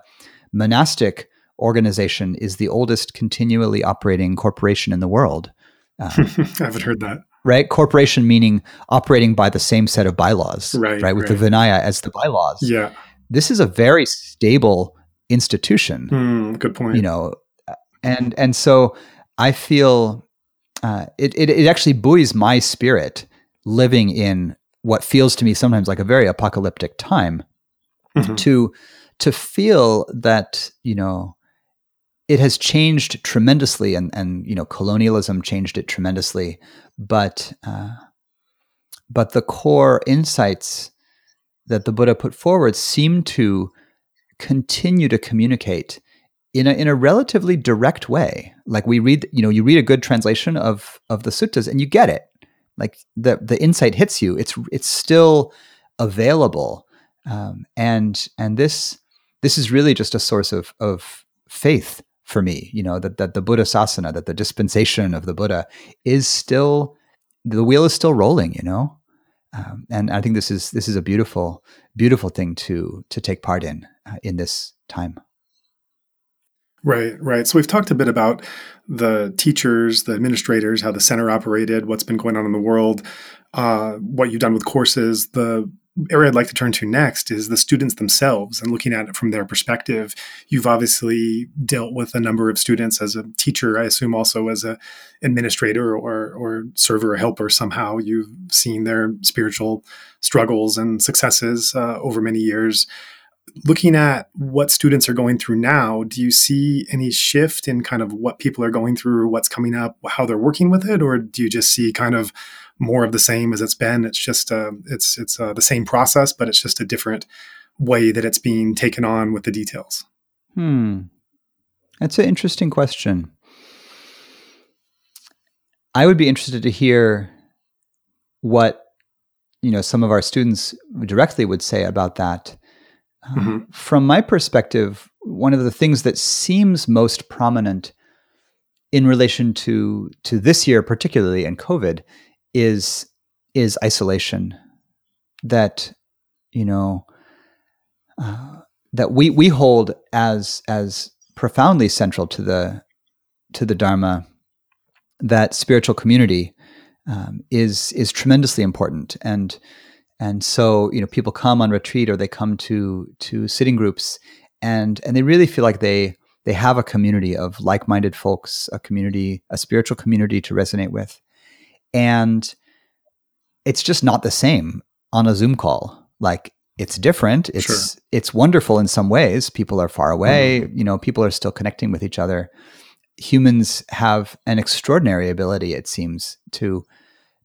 monastic organization is the oldest continually operating corporation in the world. Uh, I haven't heard that. Right, corporation meaning operating by the same set of bylaws. Right, right, with right. the Vinaya as the bylaws. Yeah, this is a very stable institution. Mm, good point. You know, and and so I feel uh, it, it it actually buoys my spirit living in what feels to me sometimes like a very apocalyptic time mm-hmm. to to feel that you know it has changed tremendously and and you know colonialism changed it tremendously but uh, but the core insights that the buddha put forward seem to continue to communicate in a in a relatively direct way. Like we read you know you read a good translation of of the suttas and you get it. Like the the insight hits you. It's it's still available. Um, and and this this is really just a source of of faith for me. You know that that the Buddha Sasana, that the dispensation of the Buddha is still the wheel is still rolling. You know, um, and I think this is this is a beautiful beautiful thing to to take part in uh, in this time. Right, right. So we've talked a bit about the teachers, the administrators, how the center operated, what's been going on in the world, uh, what you've done with courses, the area I'd like to turn to next is the students themselves and looking at it from their perspective. You've obviously dealt with a number of students as a teacher, I assume also as a administrator or or server or helper somehow. You've seen their spiritual struggles and successes uh, over many years. Looking at what students are going through now, do you see any shift in kind of what people are going through, what's coming up, how they're working with it, or do you just see kind of more of the same as it's been. It's just uh, it's it's uh, the same process, but it's just a different way that it's being taken on with the details. Hmm, that's an interesting question. I would be interested to hear what you know some of our students directly would say about that. Um, mm-hmm. From my perspective, one of the things that seems most prominent in relation to to this year, particularly and COVID, is is isolation that you know uh, that we we hold as as profoundly central to the to the dharma that spiritual community um, is is tremendously important and and so you know people come on retreat or they come to to sitting groups and and they really feel like they they have a community of like-minded folks, a community, a spiritual community to resonate with. And it's just not the same on a Zoom call. Like it's different. It's sure. it's wonderful in some ways. People are far away, mm-hmm. you know, people are still connecting with each other. Humans have an extraordinary ability it seems to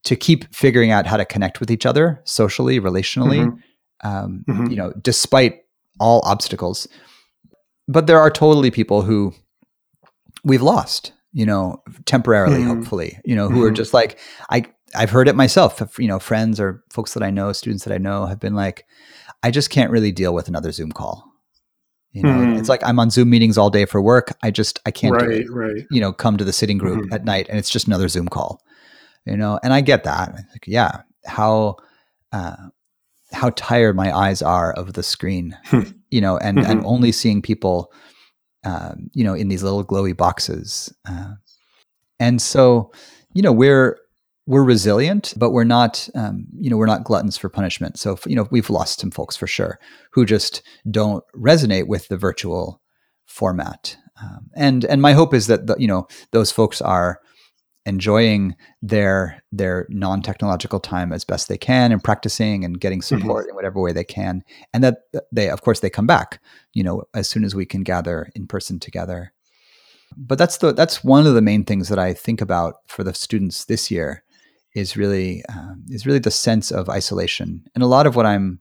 to keep figuring out how to connect with each other socially, relationally, mm-hmm. Um, mm-hmm. you know, despite all obstacles. But there are totally people who we've lost, you know, temporarily, mm-hmm. hopefully, you know, who are mm-hmm. just like, I, I've heard it myself. You know, friends or folks that I know, students that I know have been like, I just can't really deal with another Zoom call. You know, mm. it's like I'm on Zoom meetings all day for work. I just I can't, right, right. you know, come to the sitting group mm-hmm. at night, and it's just another Zoom call you know and i get that like, yeah how uh, how tired my eyes are of the screen hmm. you know and mm-hmm. and only seeing people um, you know in these little glowy boxes. Uh, and so you know we're we're resilient but we're not um, you know we're not gluttons for punishment. So you know we've lost some folks for sure who just don't resonate with the virtual format. Um, and and my hope is that the, you know those folks are enjoying their their non-technological time as best they can and practicing and getting mm-hmm. support mm-hmm. in whatever way they can and that they of course they come back you know as soon as we can gather in person together but that's the that's one of the main things that i think about for the students this year is really um, is really the sense of isolation and a lot of what i'm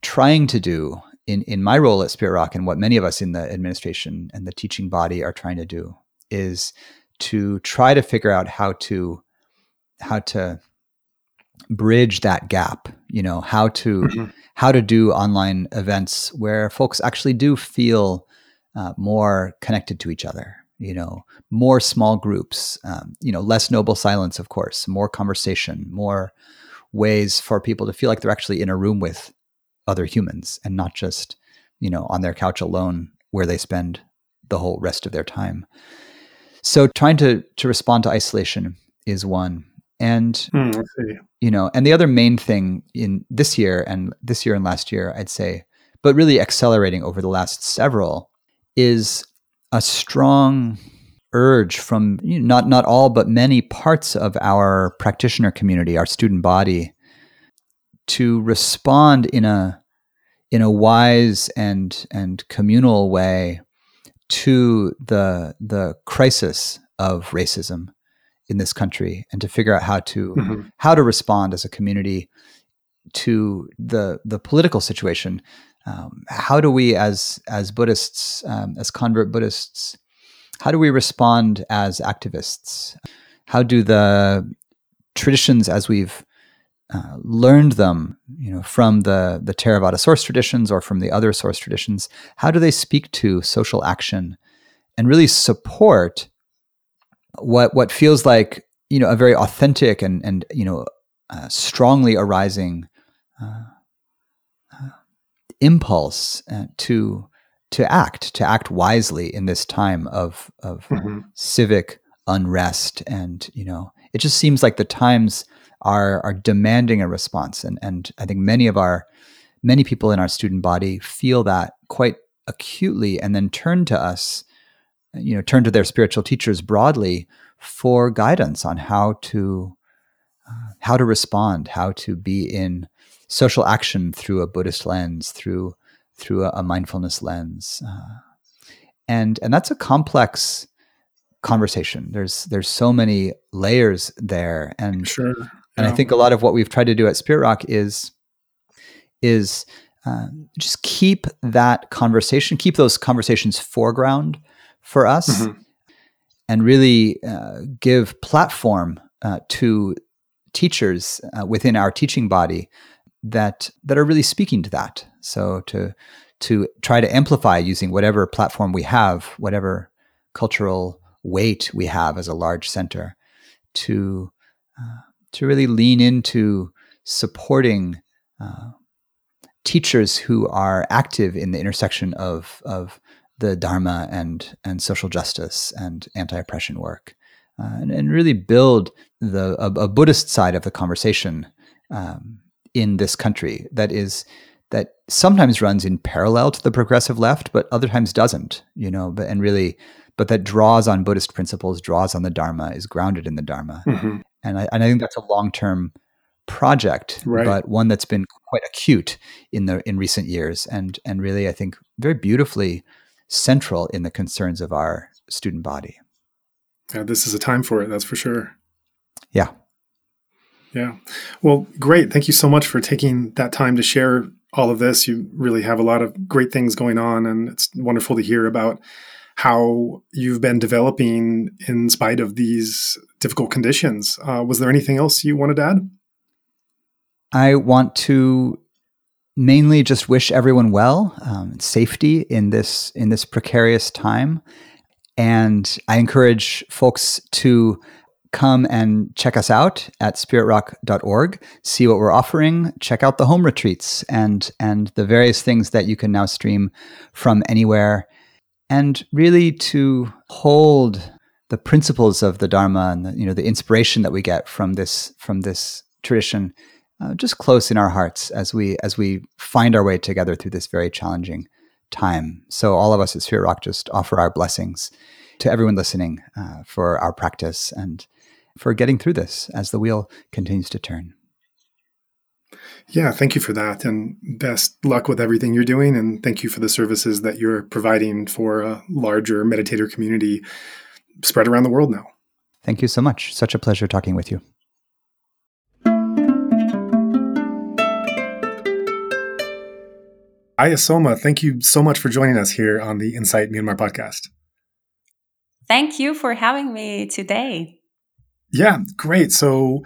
trying to do in in my role at spirit rock and what many of us in the administration and the teaching body are trying to do is to try to figure out how to how to bridge that gap you know how to mm-hmm. how to do online events where folks actually do feel uh, more connected to each other you know more small groups um, you know less noble silence of course more conversation more ways for people to feel like they're actually in a room with other humans and not just you know on their couch alone where they spend the whole rest of their time so trying to to respond to isolation is one. And mm, you know, and the other main thing in this year and this year and last year, I'd say, but really accelerating over the last several, is a strong urge from you know, not not all but many parts of our practitioner community, our student body, to respond in a in a wise and and communal way to the the crisis of racism in this country and to figure out how to mm-hmm. how to respond as a community to the the political situation. Um, how do we, as as Buddhists, um, as convert Buddhists, how do we respond as activists? How do the traditions, as we've uh, learned them, you know, from the the Theravada source traditions or from the other source traditions, how do they speak to social action and really support what what feels like you know a very authentic and and you know uh, strongly arising uh, uh impulse uh, to to act to act wisely in this time of of mm-hmm. civic unrest and you know it just seems like the times are are demanding a response. And and I think many of our many people in our student body feel that quite acutely and then turn to us you know turn to their spiritual teachers broadly for guidance on how to uh, how to respond how to be in social action through a buddhist lens through through a, a mindfulness lens uh, and and that's a complex conversation. There's there's so many layers there. And sure and I think a lot of what we've tried to do at Spirit Rock is is uh, just keep that conversation, keep those conversations foreground for us, mm-hmm. and really uh, give platform uh, to teachers uh, within our teaching body that that are really speaking to that. So to to try to amplify using whatever platform we have, whatever cultural weight we have as a large center, to uh, to really lean into supporting uh, teachers who are active in the intersection of of the Dharma and and social justice and anti oppression work, uh, and, and, really build the a, a, Buddhist side of the conversation um, in this country that is that sometimes runs in parallel to the progressive left, but other times doesn't, you know, but and really but that draws on Buddhist principles, draws on the Dharma, is grounded in the Dharma. Mm-hmm. And I, and I think that's a long term project, right. but one that's been quite acute in the in recent years, and and really I think very beautifully central in the concerns of our student body. Yeah, this is a time for it. That's for sure. Yeah. Yeah. Well, great. Thank you so much for taking that time to share all of this. You really have a lot of great things going on, and it's wonderful to hear about how you've been developing in spite of these difficult conditions. Uh, was there anything else you wanted to add? I want to mainly just wish everyone well, um, safety in this in this precarious time, and I encourage folks to come and check us out at spiritrock.org see what we're offering check out the home retreats and and the various things that you can now stream from anywhere and really to hold the principles of the dharma and the, you know the inspiration that we get from this from this tradition uh, just close in our hearts as we as we find our way together through this very challenging time so all of us at spirit rock just offer our blessings to everyone listening uh, for our practice and for getting through this as the wheel continues to turn yeah, thank you for that. And best luck with everything you're doing. And thank you for the services that you're providing for a larger meditator community spread around the world now. Thank you so much. Such a pleasure talking with you. Ayya Soma, thank you so much for joining us here on the Insight Myanmar podcast. Thank you for having me today. Yeah, great. So,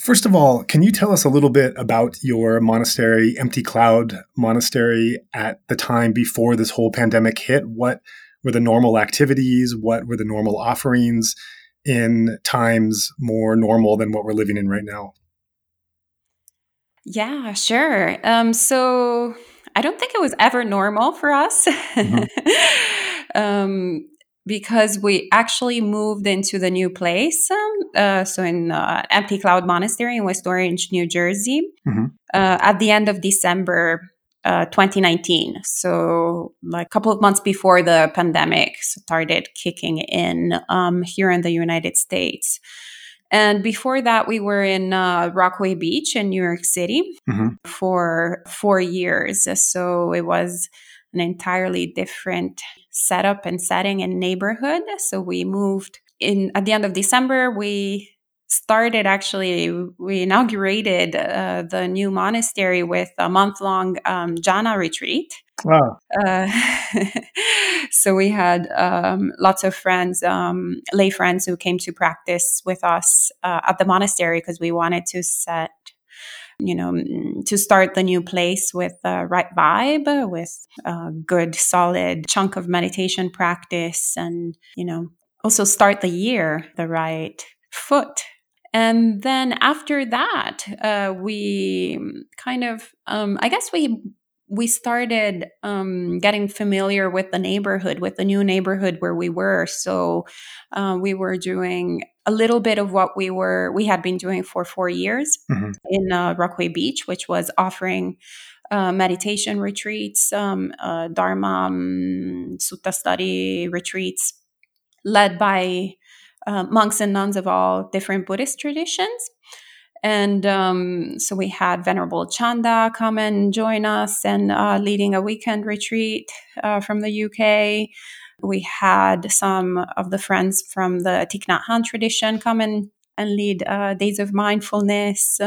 First of all, can you tell us a little bit about your monastery, Empty Cloud Monastery, at the time before this whole pandemic hit? What were the normal activities? What were the normal offerings in times more normal than what we're living in right now? Yeah, sure. Um, so I don't think it was ever normal for us. Mm-hmm. um, because we actually moved into the new place. Um, uh, so in uh, Empty Cloud Monastery in West Orange, New Jersey, mm-hmm. uh, at the end of December uh, 2019. So like a couple of months before the pandemic started kicking in um, here in the United States. And before that, we were in uh, Rockaway Beach in New York City mm-hmm. for four years. So it was an entirely different setup and setting and neighborhood. So we moved in at the end of December. We started actually we inaugurated uh, the new monastery with a month long um, jhana retreat. Wow. Uh, so we had um, lots of friends, um, lay friends who came to practice with us uh, at the monastery because we wanted to set you know, mm, to start the new place with the right vibe, with a good, solid chunk of meditation practice, and, you know, also start the year the right foot. And then after that, uh, we kind of, um, I guess we we started um, getting familiar with the neighborhood, with the new neighborhood where we were. So uh, we were doing a little bit of what we were we had been doing for four years mm-hmm. in uh, Rockaway Beach, which was offering uh, meditation retreats, um, uh, Dharma um, Sutta study retreats, led by uh, monks and nuns of all different Buddhist traditions. And um, so we had Venerable Chanda come and join us and uh, leading a weekend retreat uh, from the UK. We had some of the friends from the Thich Nhat Hanh tradition come and, and lead uh, days of mindfulness.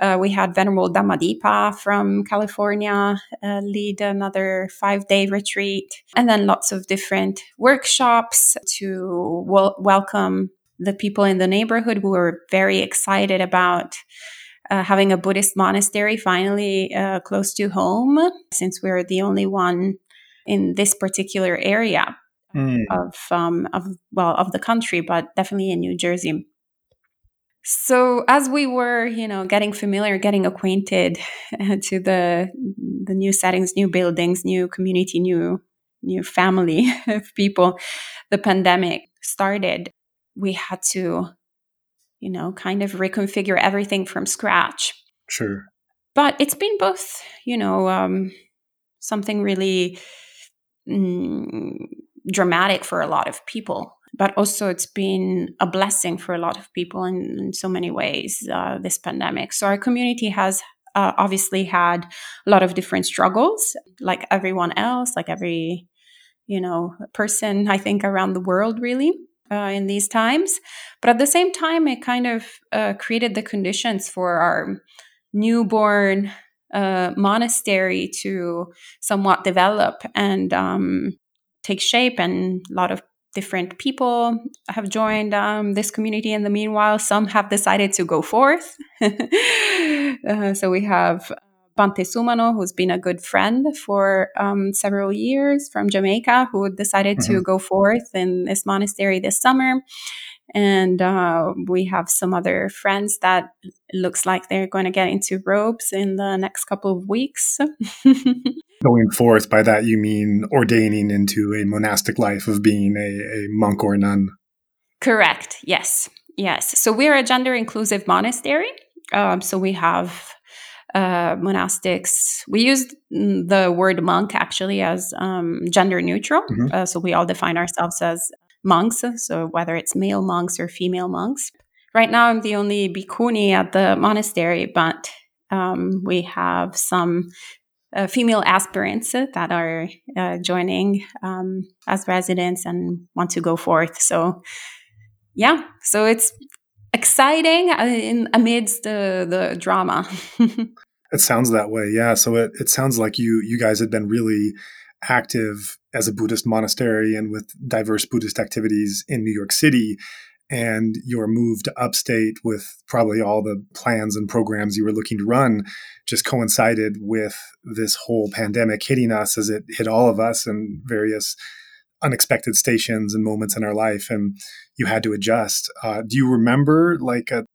Uh, we had Venerable Dhammadipa from California uh, lead another five day retreat, and then lots of different workshops to wel- welcome the people in the neighborhood who were very excited about uh, having a Buddhist monastery finally uh, close to home, since we're the only one in this particular area mm. of um, of well of the country, but definitely in New Jersey. So as we were, you know, getting familiar, getting acquainted to the the new settings, new buildings, new community, new new family of people, the pandemic started we had to, you know, kind of reconfigure everything from scratch. Sure. but it's been both, you know, um, something really mm, dramatic for a lot of people. But also, it's been a blessing for a lot of people in, in so many ways, uh, this pandemic. So, our community has uh, obviously had a lot of different struggles, like everyone else, like every, you know, person, I think, around the world, really. Uh, in these times. But at the same time, it kind of uh, created the conditions for our newborn uh, monastery to somewhat develop and um, take shape. And a lot of different people have joined um, this community in the meanwhile. Some have decided to go forth. uh, so we have Bhante Sumano, who's been a good friend for um, several years from Jamaica, who decided mm-hmm. to go forth in this monastery this summer and uh, we have some other friends that looks like they're going to get into robes in the next couple of weeks going forth by that you mean ordaining into a monastic life of being a, a monk or nun correct yes yes so we're a gender inclusive monastery um, so we have uh, monastics. We use the word monk actually as um, gender neutral. Mm-hmm. Uh, so we all define ourselves as monks, so whether it's male monks or female monks. Right now, I'm the only bhikkhuni at the monastery, but um, we have some uh, female aspirants that are uh, joining um, as residents and want to go forth. So, yeah, so it's exciting uh, in amidst the the drama. it sounds that way, yeah. So it it sounds like you you guys had been really active as a Buddhist monastery and with diverse Buddhist activities in New York City. And your move to upstate with probably all the plans and programs you were looking to run just coincided with this whole pandemic hitting us as it hit all of us in various unexpected stations and moments in our life. And you had to adjust. Uh, do you remember like a,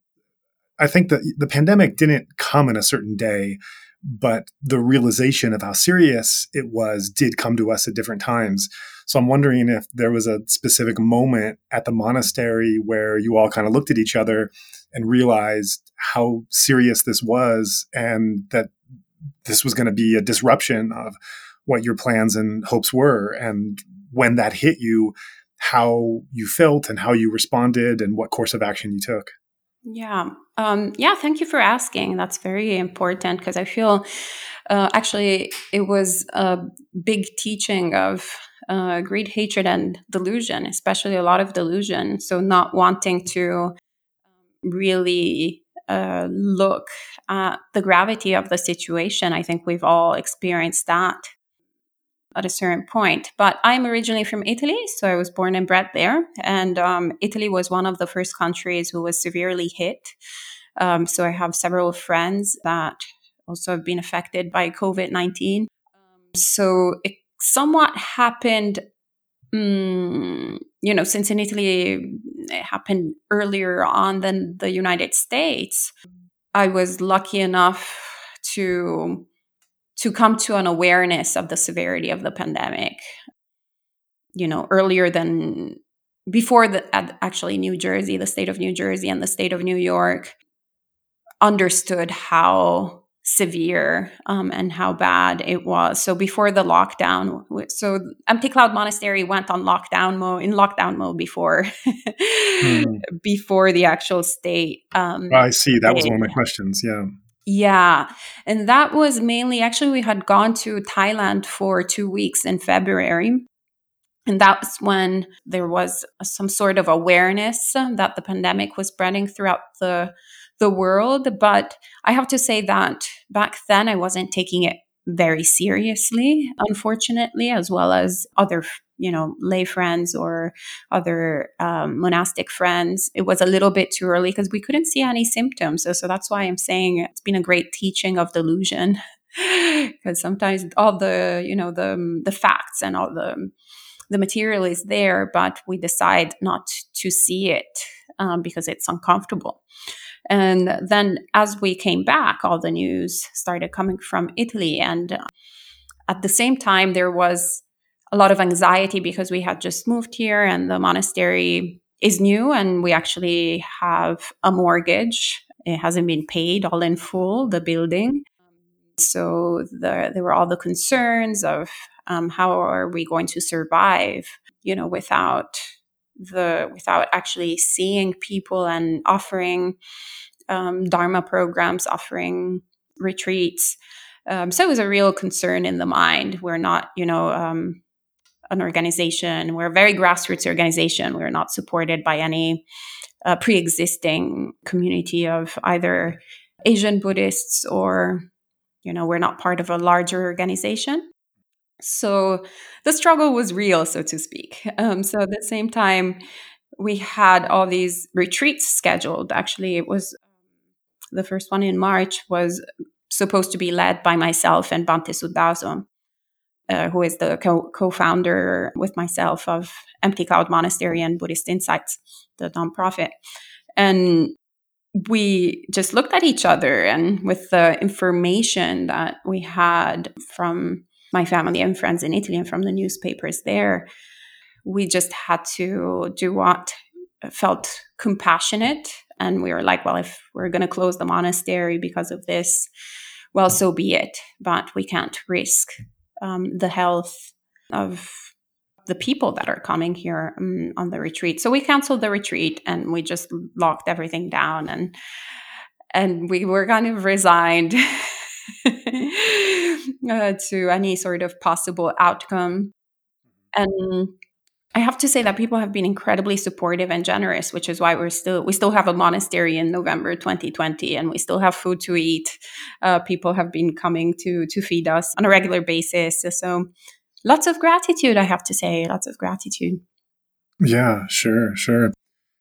I think that the pandemic didn't come in a certain day but the realization of how serious it was did come to us at different times. So I'm wondering if there was a specific moment at the monastery where you all kind of looked at each other and realized how serious this was and that this was going to be a disruption of what your plans and hopes were. And when that hit you, how you felt and how you responded and what course of action you took. Yeah. Um, yeah. Thank you for asking. That's very important because I feel uh, actually it was a big teaching of uh, greed, hatred, and delusion, especially a lot of delusion. So, not wanting to really uh, look at the gravity of the situation. I think we've all experienced that at a certain point. But I'm originally from Italy, so I was born and bred there. And um, Italy was one of the first countries who was severely hit. Um, so I have several friends that also have been affected by COVID 19. So it somewhat happened, um, you know, since in Italy it happened earlier on than the United States. I was lucky enough to to come to an awareness of the severity of the pandemic you know earlier than before the actually new jersey the state of new jersey and the state of new york understood how severe um, and how bad it was so before the lockdown so empty cloud monastery went on lockdown mode in lockdown mode before mm. before the actual state um, i see that was one of my questions yeah yeah. And that was mainly actually, we had gone to Thailand for two weeks in February. And that's when there was some sort of awareness that the pandemic was spreading throughout the the world. But I have to say that back then I wasn't taking it very seriously, unfortunately, as well as other you know lay friends or other um, monastic friends it was a little bit too early because we couldn't see any symptoms so, so that's why i'm saying it's been a great teaching of delusion because sometimes all the you know the the facts and all the the material is there but we decide not to see it um, because it's uncomfortable and then as we came back all the news started coming from italy and uh, at the same time there was a lot of anxiety because we had just moved here and the monastery is new and we actually have a mortgage. It hasn't been paid all in full, the building. So the, there were all the concerns of um, how are we going to survive, you know, without the without actually seeing people and offering um, Dharma programs, offering retreats. Um, so it was a real concern in the mind. We're not, you know, um, an organization. We're a very grassroots organization. We're not supported by any uh, pre-existing community of either Asian Buddhists or, you know, we're not part of a larger organization. So the struggle was real, so to speak. Um, so at the same time, we had all these retreats scheduled. Actually, it was the first one in March was supposed to be led by myself and Bhante Suddhaso, uh, who is the co- founder with myself of Empty Cloud Monastery and Buddhist Insights, the nonprofit. And we just looked at each other and with the information that we had from my family and friends in Italy and from the newspapers there, we just had to do what felt compassionate. And we were like, well, if we're going to close the monastery because of this, well, so be it. But we can't risk um, the health of the people that are coming here um, on the retreat. So we canceled the retreat and we just locked everything down and and we were kind of resigned uh, to any sort of possible outcome. And I have to say that people have been incredibly supportive and generous, which is why we're still we still have a monastery in November 2020, and we still have food to eat. Uh, people have been coming to to feed us on a regular basis. So lots of gratitude, I have to say, lots of gratitude. Yeah, sure, sure.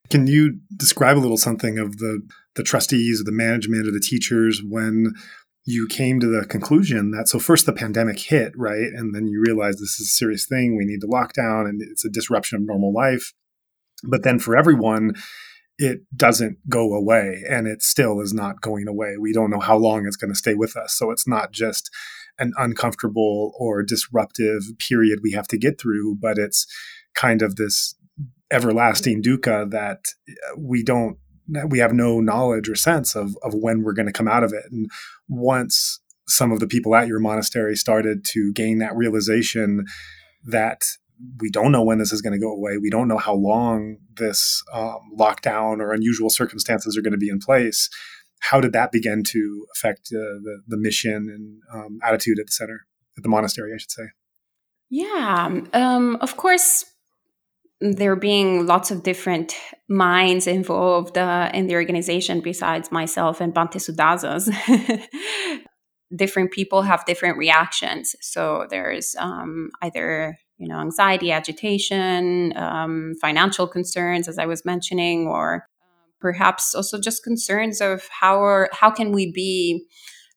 Can you describe a little something of the the trustees the management or the teachers when you came to the conclusion that so first the pandemic hit, right? And then you realize this is a serious thing. We need to lock down and it's a disruption of normal life. But then for everyone, it doesn't go away and it still is not going away. We don't know how long it's going to stay with us. So it's not just an uncomfortable or disruptive period we have to get through, but it's kind of this everlasting dukkha that we don't we have no knowledge or sense of of when we're going to come out of it. And once some of the people at your monastery started to gain that realization that we don't know when this is going to go away. We don't know how long this um, lockdown or unusual circumstances are going to be in place. How did that begin to affect uh, the the mission and um, attitude at the center, at the monastery, I should say? Yeah, um, of course there being lots of different minds involved uh, in the organization besides myself and Bhante Suddhaso's. different people have different reactions. So there's um, either you know anxiety, agitation, um, financial concerns, as I was mentioning, or perhaps also just concerns of how are, how can we be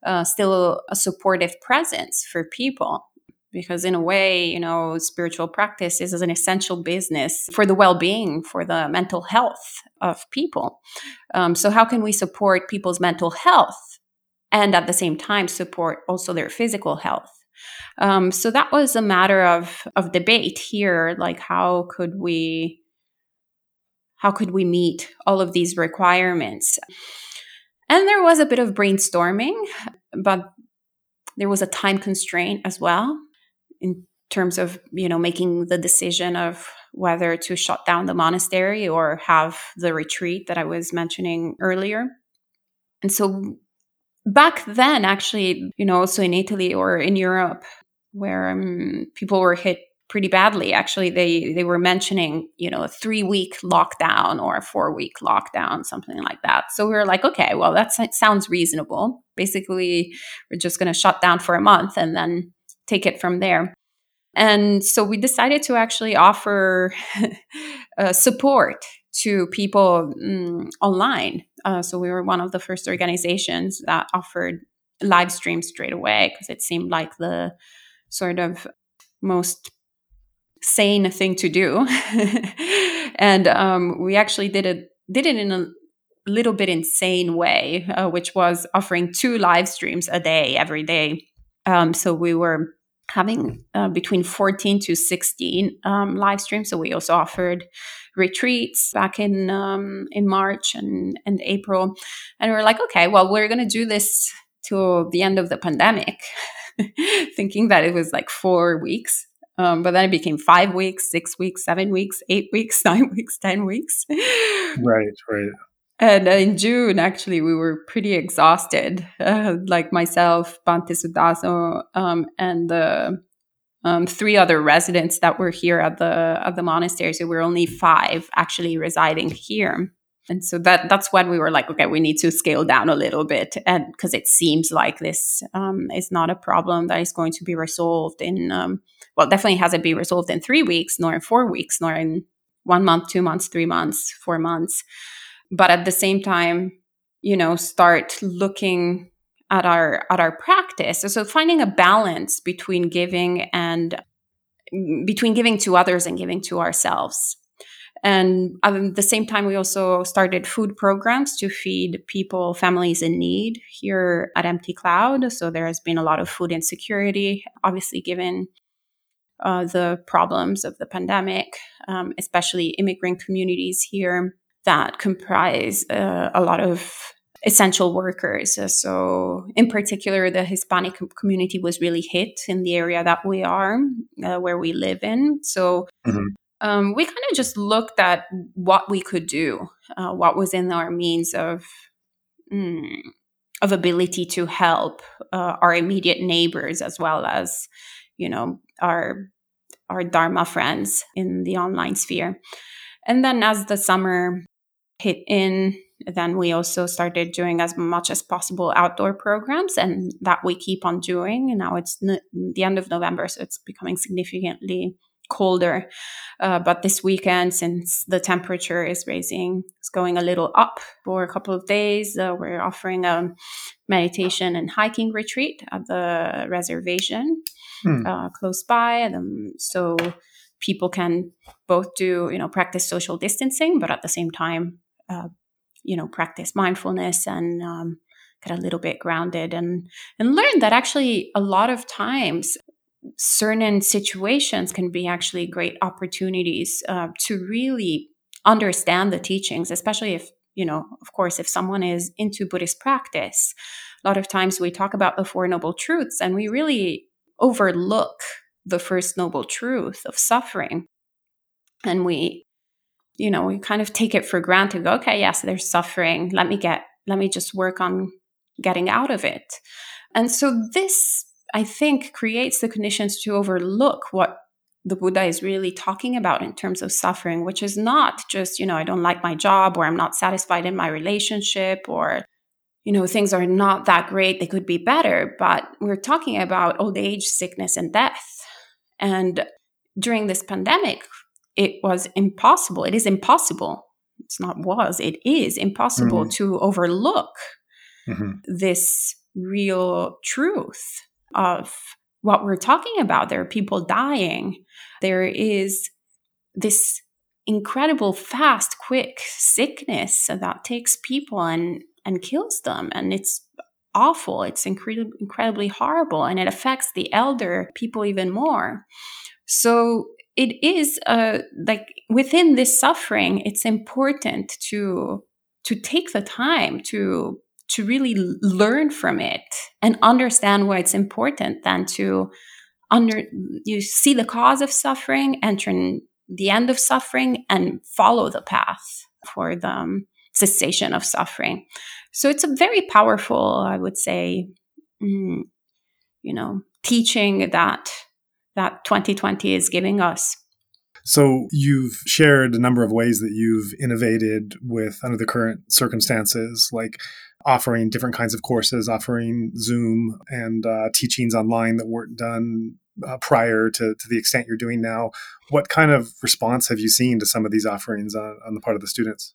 uh, still a supportive presence for people because in a way you know spiritual practice is an essential business for the well-being for the mental health of people. Um, so how can we support people's mental health and at the same time support also their physical health? Um, so that was a matter of of debate here like how could we how could we meet all of these requirements? And there was a bit of brainstorming but there was a time constraint as well in terms of you know making the decision of whether to shut down the monastery or have the retreat that I was mentioning earlier. And so back then, actually, you know, also in Italy or in Europe, where um, people were hit pretty badly, actually, they they were mentioning you know a three week lockdown or a four week lockdown, something like that. So we were like, okay, well that sounds reasonable. Basically, we're just going to shut down for a month and then take it from there. And so we decided to actually offer uh, support to people mm, online. Uh, so we were one of the first organizations that offered live streams straight away because it seemed like the sort of most sane thing to do. and um, we actually did it did it in a little bit insane way, uh, which was offering two live streams a day every day. Um, so we were having uh, between 14 to 16 um, live streams. So we also offered retreats back in um, in March and, and April. And we are like, okay, well, we're going to do this till the end of the pandemic, thinking that it was like four weeks. Um, but then it became five weeks, six weeks, seven weeks, eight weeks, nine weeks, 10 weeks. Right, right. And in June, actually, we were pretty exhausted, uh, like myself, Bhante Suddhaso, um, and the um, three other residents that were here at the at the monastery. So we we're only five actually residing here. And so that that's when we were like okay we need to scale down a little bit. And because it seems like this um, is not a problem that is going to be resolved in um, well definitely hasn't been resolved in three weeks nor in four weeks nor in one month two months three months four months but at the same time you know start looking at our at our practice. So finding a balance between giving and between giving to others and giving to ourselves. And at the same time, we also started food programs to feed people, families in need here at Empty Cloud. So there has been a lot of food insecurity, obviously, given uh, the problems of the pandemic, um, especially immigrant communities here that comprise uh, a lot of essential workers. So, in particular, the Hispanic community was really hit in the area that we are, uh, where we live in. So, mm-hmm um, we kind of just looked at what we could do, uh, what was in our means of mm, of ability to help uh, our immediate neighbors as well as you know our our dharma friends in the online sphere. And then as the summer hit in, then we also started doing as much as possible outdoor programs, and that we keep on doing. And now it's n- the end of November, so it's becoming significantly colder. Uh, but this weekend, since the temperature is raising, it's going a little up for a couple of days. Uh, we're offering a meditation and hiking retreat at the reservation hmm. uh, close by. And, um, so people can both do, you know, practice social distancing, but at the same time, uh, you know, practice mindfulness and um, get a little bit grounded and and learn that actually a lot of times certain situations can be actually great opportunities uh, to really understand the teachings, especially if, you know, of course, if someone is into Buddhist practice. A lot of times we talk about the Four Noble Truths and we really overlook the first noble truth of suffering. And we, you know, we kind of take it for granted. Go, okay, yes, there's suffering. Let me get, let me just work on getting out of it. And so this I think, creates the conditions to overlook what the Buddha is really talking about in terms of suffering, which is not just, you know, I don't like my job or I'm not satisfied in my relationship or, you know, things are not that great, they could be better. But we're talking about old age, sickness, and death. And during this pandemic, it was impossible. It is impossible. It's not was, it is impossible mm-hmm. to overlook mm-hmm. this real truth of what we're talking about. There are people dying. There is this incredible, fast, quick sickness that takes people and, and kills them. And it's awful. It's incredibly, incredibly horrible. And it affects the elder people even more. So it is uh, like within this suffering, it's important to to take the time to to really learn from it and understand why it's important than to under you see the cause of suffering enter the end of suffering and follow the path for the um, cessation of suffering. So it's a very powerful i would say mm, you know teaching that that 2020 is giving us so you've shared a number of ways that you've innovated with under the current circumstances, like offering different kinds of courses, offering Zoom and uh, teachings online that weren't done uh, prior to, to the extent you're doing now. What kind of response have you seen to some of these offerings on, on the part of the students?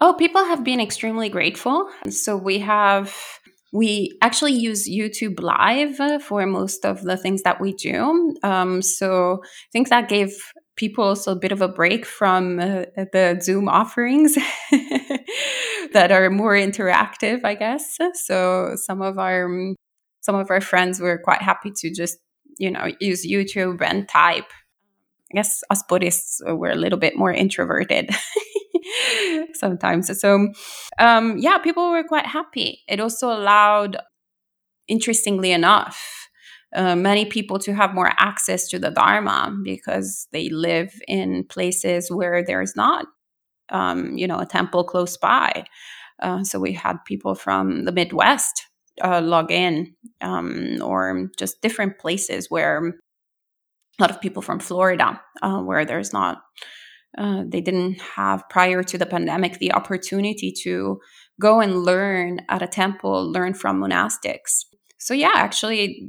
Oh, people have been extremely grateful. So we have we actually use YouTube Live uh, for most of the things that we do. Um, so I think that gave people also a bit of a break from uh, the Zoom offerings that are more interactive, I guess. So some of our some of our friends were quite happy to just you know use YouTube and type. I guess us Buddhists were a little bit more introverted sometimes. So um, yeah, people were quite happy. It also allowed interestingly enough, uh, many people to have more access to the Dharma because they live in places where there's not, um, you know, a temple close by. Uh, so we had people from the Midwest uh, log in, um, or just different places where a lot of people from Florida, uh, where there's not, uh, they didn't have prior to the pandemic the opportunity to go and learn at a temple, learn from monastics. So yeah, actually,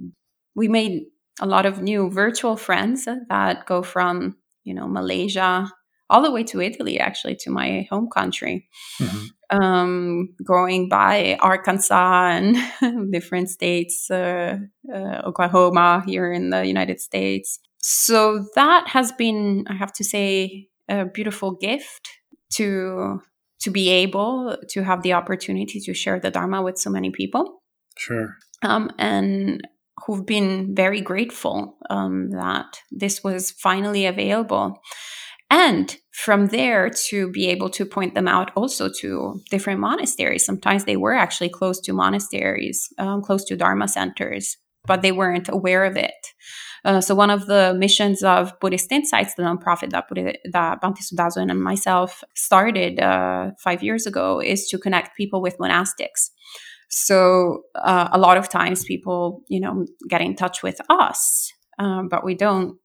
we made a lot of new virtual friends that go from you know Malaysia all the way to Italy, actually, to my home country. Mm-hmm um, growing by Arkansas and different states, uh, uh, Oklahoma here in the United States. So that has been, I have to say, a beautiful gift to to be able to have the opportunity to share the Dharma with so many people. Sure. Um, and who've been very grateful um, that this was finally available and from there to be able to point them out also to different monasteries sometimes they were actually close to monasteries um, close to dharma centers but they weren't aware of it uh, so one of the missions of buddhist insights the nonprofit that, Buddha, that bhante and myself started uh, five years ago is to connect people with monastics so uh, a lot of times people you know get in touch with us um, but we don't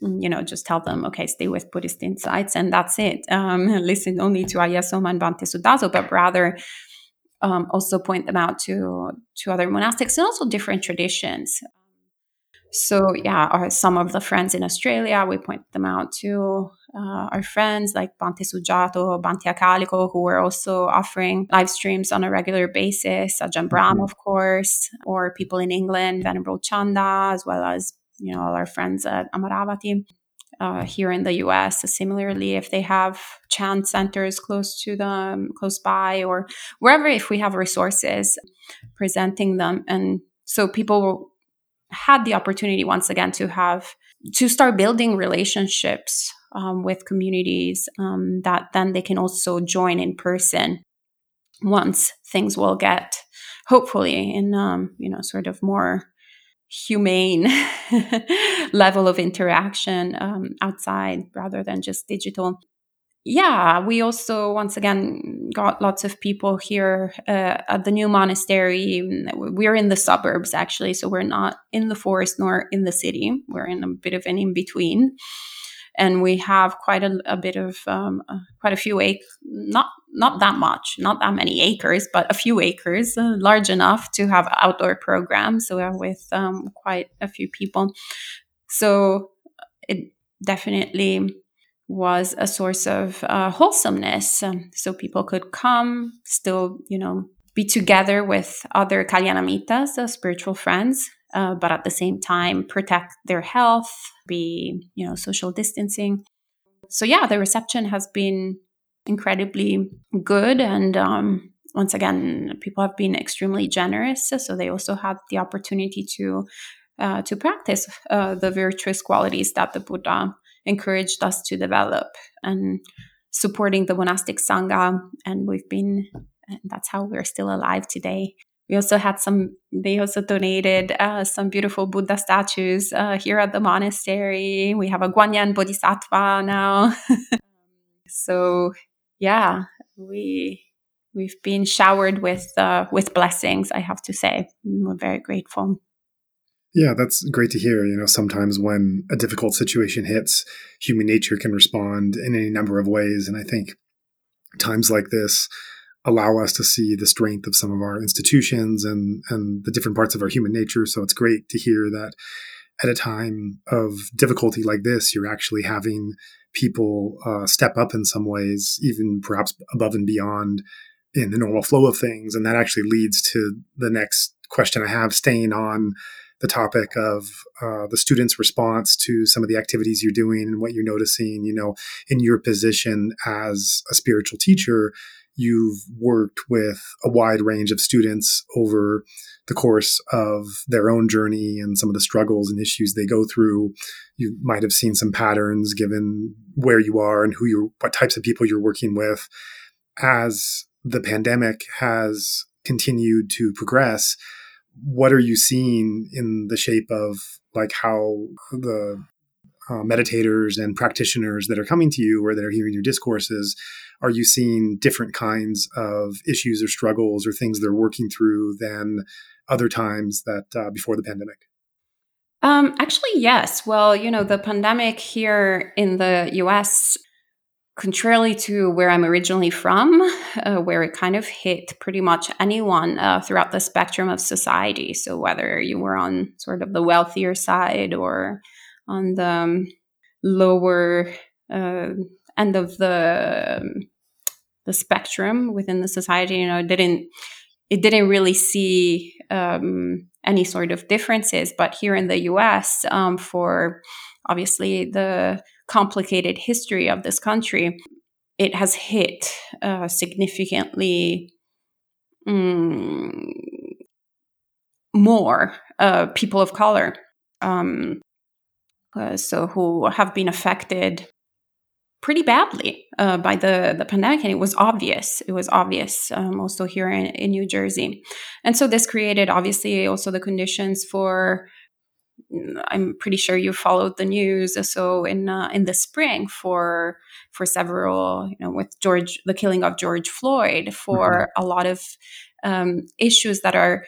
you know, just tell them, okay, stay with Buddhist insights and that's it. Um, listen only to Ayya Soma and Bhante Suddhaso, but rather um, also point them out to to other monastics and also different traditions. So yeah, our, some of the friends in Australia, we point them out to uh, our friends like Bhante Sujato, Bhante Akaliko, who are also offering live streams on a regular basis, Ajahn Brahm, mm-hmm. of course, or people in England, Venerable Chanda, as well as you know, all our friends at Amaravati. Uh, here in the US. similarly, if they have chant centers close to them, close by, or wherever, if we have resources, presenting them. And so people had the opportunity once again to have to start building relationships um, with communities um, that then they can also join in person once things will get hopefully in um, you know sort of more humane level of interaction um, outside rather than just digital. Yeah, we also once again got lots of people here uh, at the new monastery. We're in the suburbs actually, so we're not in the forest nor in the city. We're in a bit of an in between and we have quite a, a bit of um, uh, quite a few acres, not not that much, not that many acres, but a few acres, uh, large enough to have outdoor programs. So we're with um, quite a few people. So it definitely was a source of uh, wholesomeness. Um, so people could come, still, you know, be together with other Kalyanamittas, uh, spiritual friends, uh, but at the same time protect their health, be you know social distancing. So yeah, the reception has been incredibly good, and um, once again, people have been extremely generous. So they also had the opportunity to uh, to practice uh, the virtuous qualities that the Buddha encouraged us to develop, and supporting the monastic sangha. And we've been, and that's how we're still alive today. We also had some they also donated uh, some beautiful buddha statues uh, here at the monastery. We have a guanyin bodhisattva now. So yeah we we've been showered with uh, with blessings i have to say. We're very grateful yeah that's great to hear you know sometimes when a difficult situation hits human nature can respond in any number of ways and i think times like this allow us to see the strength of some of our institutions and and the different parts of our human nature. So it's great to hear that at a time of difficulty like this, you're actually having people uh, step up in some ways, even perhaps above and beyond in the normal flow of things. And that actually leads to the next question I have, staying on the topic of uh, the students' response to some of the activities you're doing and what you're noticing. You know, in your position as a spiritual teacher, you've worked with a wide range of students over the course of their own journey and some of the struggles and issues they go through. You might have seen some patterns given where you are and who you're, what types of people you're working with. As the pandemic has continued to progress, what are you seeing in the shape of like how the uh, meditators and practitioners that are coming to you or that are hearing your discourses are you seeing different kinds of issues or struggles or things they're working through than other times that uh, before the pandemic? Um, actually yes. Well you know the pandemic here in the us contrarily to where I'm originally from, uh, where it kind of hit pretty much anyone uh, throughout the spectrum of society. So whether you were on sort of the wealthier side or on the um, lower uh, end of the um, the spectrum within the society, you know, it didn't it didn't really see um, any sort of differences. But here in the U.S., um, for obviously the complicated history of this country, it has hit uh, significantly mm, more uh, people of color. Um, uh, so who have been affected pretty badly uh, by the, the pandemic and it was obvious it was obvious um, also here in, in new jersey and so this created obviously also the conditions for I'm pretty sure you followed the news. So in uh, in the spring, for for several, you know, with George, the killing of George Floyd, for mm-hmm. a lot of um, issues that are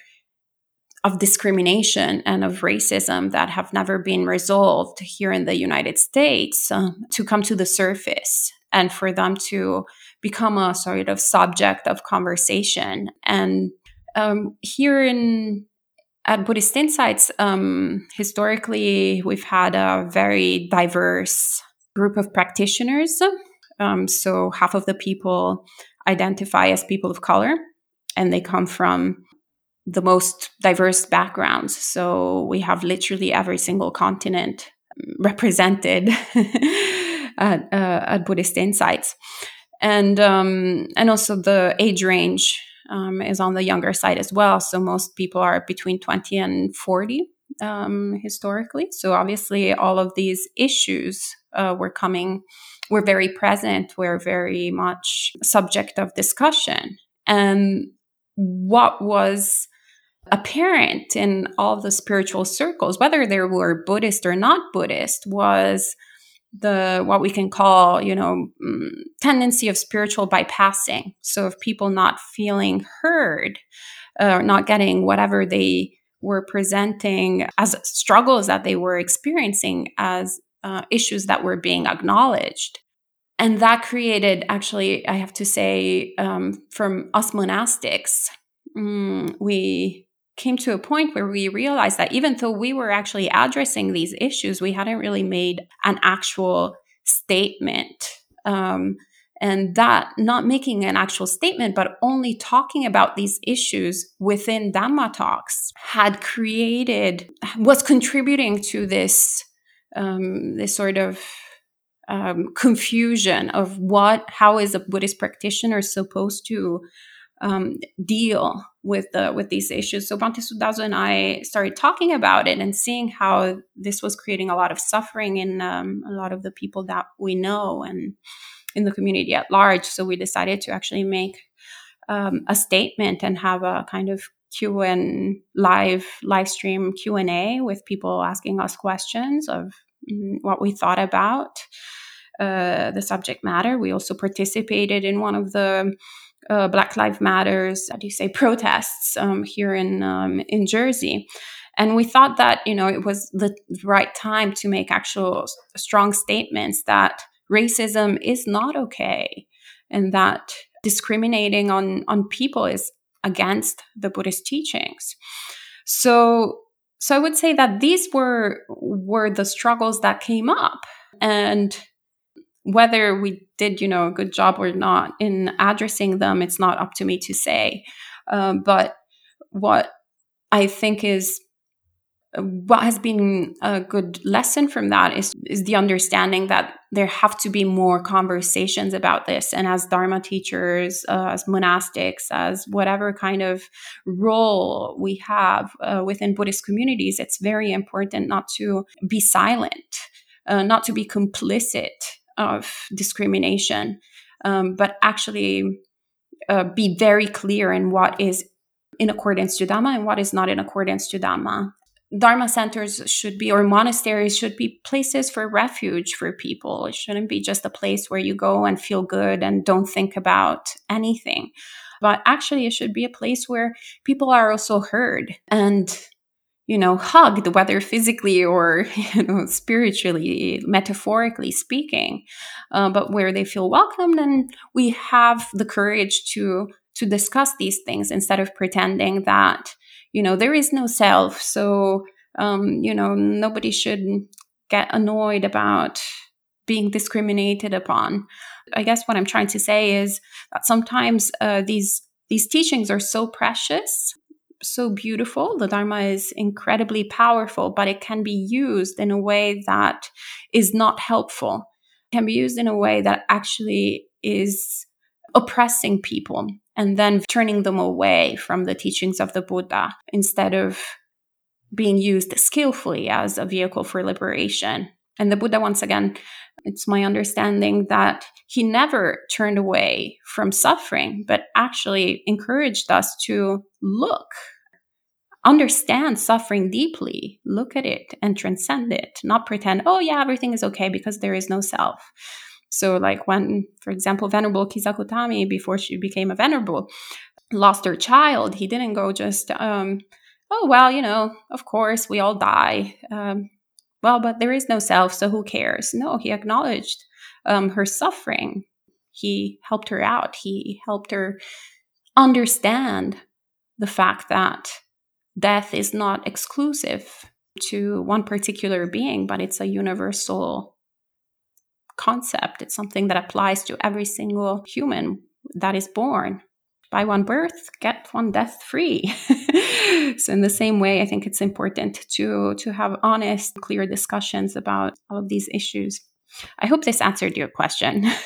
of discrimination and of racism that have never been resolved here in the United States uh, to come to the surface and for them to become a sort of subject of conversation. And um, here in at Buddhist Insights, um, historically, we've had a very diverse group of practitioners. Um, so, half of the people identify as people of color, and they come from the most diverse backgrounds. So, we have literally every single continent represented at, uh, at Buddhist Insights. And um, and also the age range um, is on the younger side as well. So most people are between 20 and 40 um, historically. So obviously, all of these issues uh, were coming, were very present, were very much subject of discussion. And what was apparent in all the spiritual circles, whether they were Buddhist or not Buddhist, was the what we can call you know mm, tendency of spiritual bypassing. So of people not feeling heard or uh, not getting whatever they were presenting as struggles that they were experiencing as uh, issues that were being acknowledged. And that created actually i have to say um, from us monastics mm, we came to a point where we realized that even though we were actually addressing these issues, we hadn't really made an actual statement. Um, and that not making an actual statement, but only talking about these issues within Dhamma talks had created, was contributing to this, um, this sort of um, confusion of what, how is a Buddhist practitioner supposed to um, deal with the with these issues. So Bhante Suddhaso and I started talking about it and seeing how this was creating a lot of suffering in um, a lot of the people that we know and in the community at large. So we decided to actually make um, a statement and have a kind of Q and live live stream Q and A with people asking us questions of mm, what we thought about uh, the subject matter. We also participated in one of the uh, Black Lives Matters, how do you say, protests um, here in um, in Jersey. And we thought that you know it was the right time to make actual strong statements that racism is not okay, and that discriminating on on people is against the Buddhist teachings. So so I would say that these were were the struggles that came up, and whether we did, you know, a good job or not in addressing them, it's not up to me to say. Um, but what I think is what has been a good lesson from that is is the understanding that there have to be more conversations about this and as dharma teachers uh, as monastics as whatever kind of role we have uh, within buddhist communities it's very important not to be silent uh, not to be complicit of discrimination, um, but actually uh, be very clear in what is in accordance to Dhamma and what is not in accordance to Dhamma. Dharma centers should be, or monasteries should be places for refuge for people. It shouldn't be just a place where you go and feel good and don't think about anything. But actually, it should be a place where people are also heard and you know, hugged, whether physically or, you know, spiritually, metaphorically speaking, uh, but where they feel welcomed and we have the courage to, to discuss these things instead of pretending that, you know, there is no self. So, um, you know, nobody should get annoyed about being discriminated upon. I guess what I'm trying to say is that sometimes uh, these these teachings are so precious so beautiful. The Dharma is incredibly powerful, but it can be used in a way that is not helpful. It can be used in a way that actually is oppressing people and then turning them away from the teachings of the Buddha instead of being used skillfully as a vehicle for liberation. And the Buddha, once again, it's my understanding that he never turned away from suffering, but actually encouraged us to look, understand suffering deeply, look at it and transcend it, not pretend, oh, yeah, everything is okay because there is no self. So, like when, for example, Venerable Kisa Gotami, before she became a Venerable, lost her child, he didn't go just, um, oh, well, you know, of course, we all die. Um, well, but there is no self, so who cares? No, he acknowledged um, her suffering. He helped her out. He helped her understand the fact that death is not exclusive to one particular being, but it's a universal concept. It's something that applies to every single human that is born. By one birth, get one death free. so, in the same way, I think it's important to to have honest, clear discussions about all of these issues. I hope this answered your question.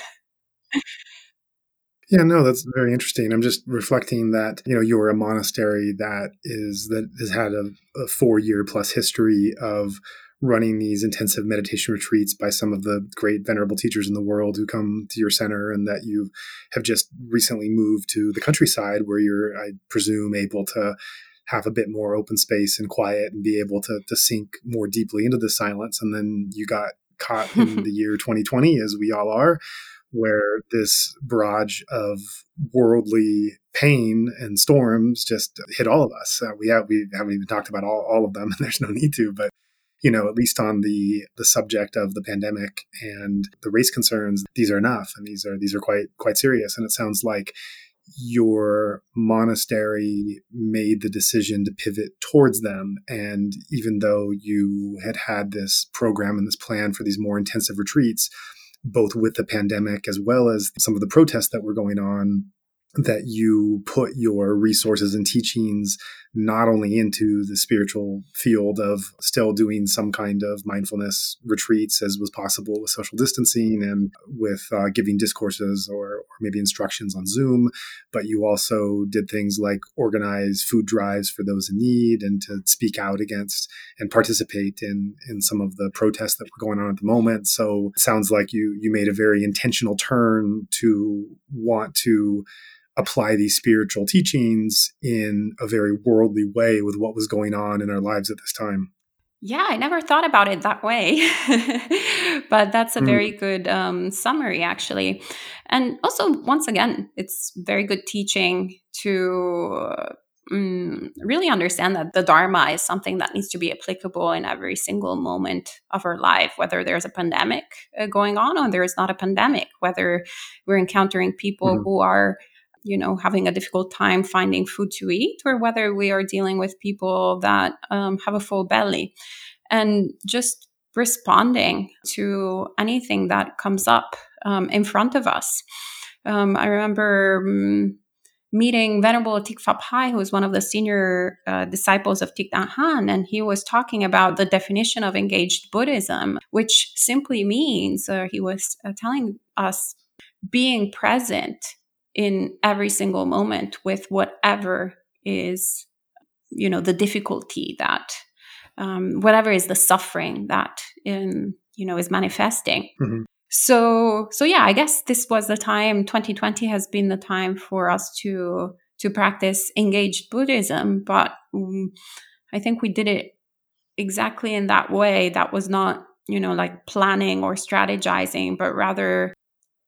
Yeah, no, that's very interesting. I'm just reflecting that you know you're a monastery that is that has had a, a four year plus history of running these intensive meditation retreats by some of the great venerable teachers in the world who come to your center and that you have just recently moved to the countryside where you're i presume able to have a bit more open space and quiet and be able to, to sink more deeply into the silence and then you got caught in the year 2020 as we all are where this barrage of worldly pain and storms just hit all of us. Uh, we have we haven't even talked about all, all of them, and there's no need to, but you know, at least on the the subject of the pandemic and the race concerns, these are enough, and these are these are quite quite serious. And it sounds like your monastery made the decision to pivot towards them. And even though you had had this program and this plan for these more intensive retreats, both with the pandemic as well as some of the protests that were going on that you put your resources and teachings not only into the spiritual field of still doing some kind of mindfulness retreats as was possible with social distancing and with uh, giving discourses or, or maybe instructions on Zoom, but you also did things like organize food drives for those in need and to speak out against and participate in in some of the protests that were going on at the moment. So it sounds like you you made a very intentional turn to want to apply these spiritual teachings in a very worldly way with what was going on in our lives at this time. Yeah, I never thought about it that way. but that's a mm. very good um, summary, actually. And also, once again, it's very good teaching to um, really understand that the Dharma is something that needs to be applicable in every single moment of our life, whether there's a pandemic uh, going on or there is not a pandemic, whether we're encountering people mm. who are you know having a difficult time finding food to eat or whether we are dealing with people that um, have a full belly. And just responding to anything that comes up um, in front of us. Um, i remember um, meeting venerable Thich Phap Hai who was one of the senior uh, disciples of Thich Nhat Hanh and he was talking about the definition of engaged buddhism which simply means uh, he was uh, telling us being present in every single moment with whatever is you know the difficulty that um, whatever is the suffering that in you know is manifesting mm-hmm. so so yeah i guess this was the time 2020 has been the time for us to to practice engaged Buddhism, but um, I think we did it exactly in that way. That was not, you know, like planning or strategizing, but rather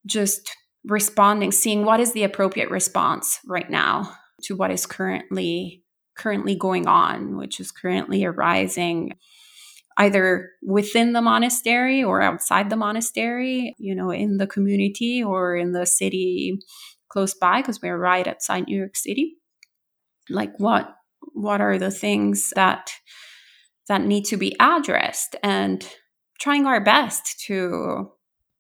just responding, seeing what is the appropriate response right now to what is currently currently going on, which is currently arising either within the monastery or outside the monastery, you know, in the community or in the city close by because we're right outside New York City. Like what what are the things that that need to be addressed and trying our best to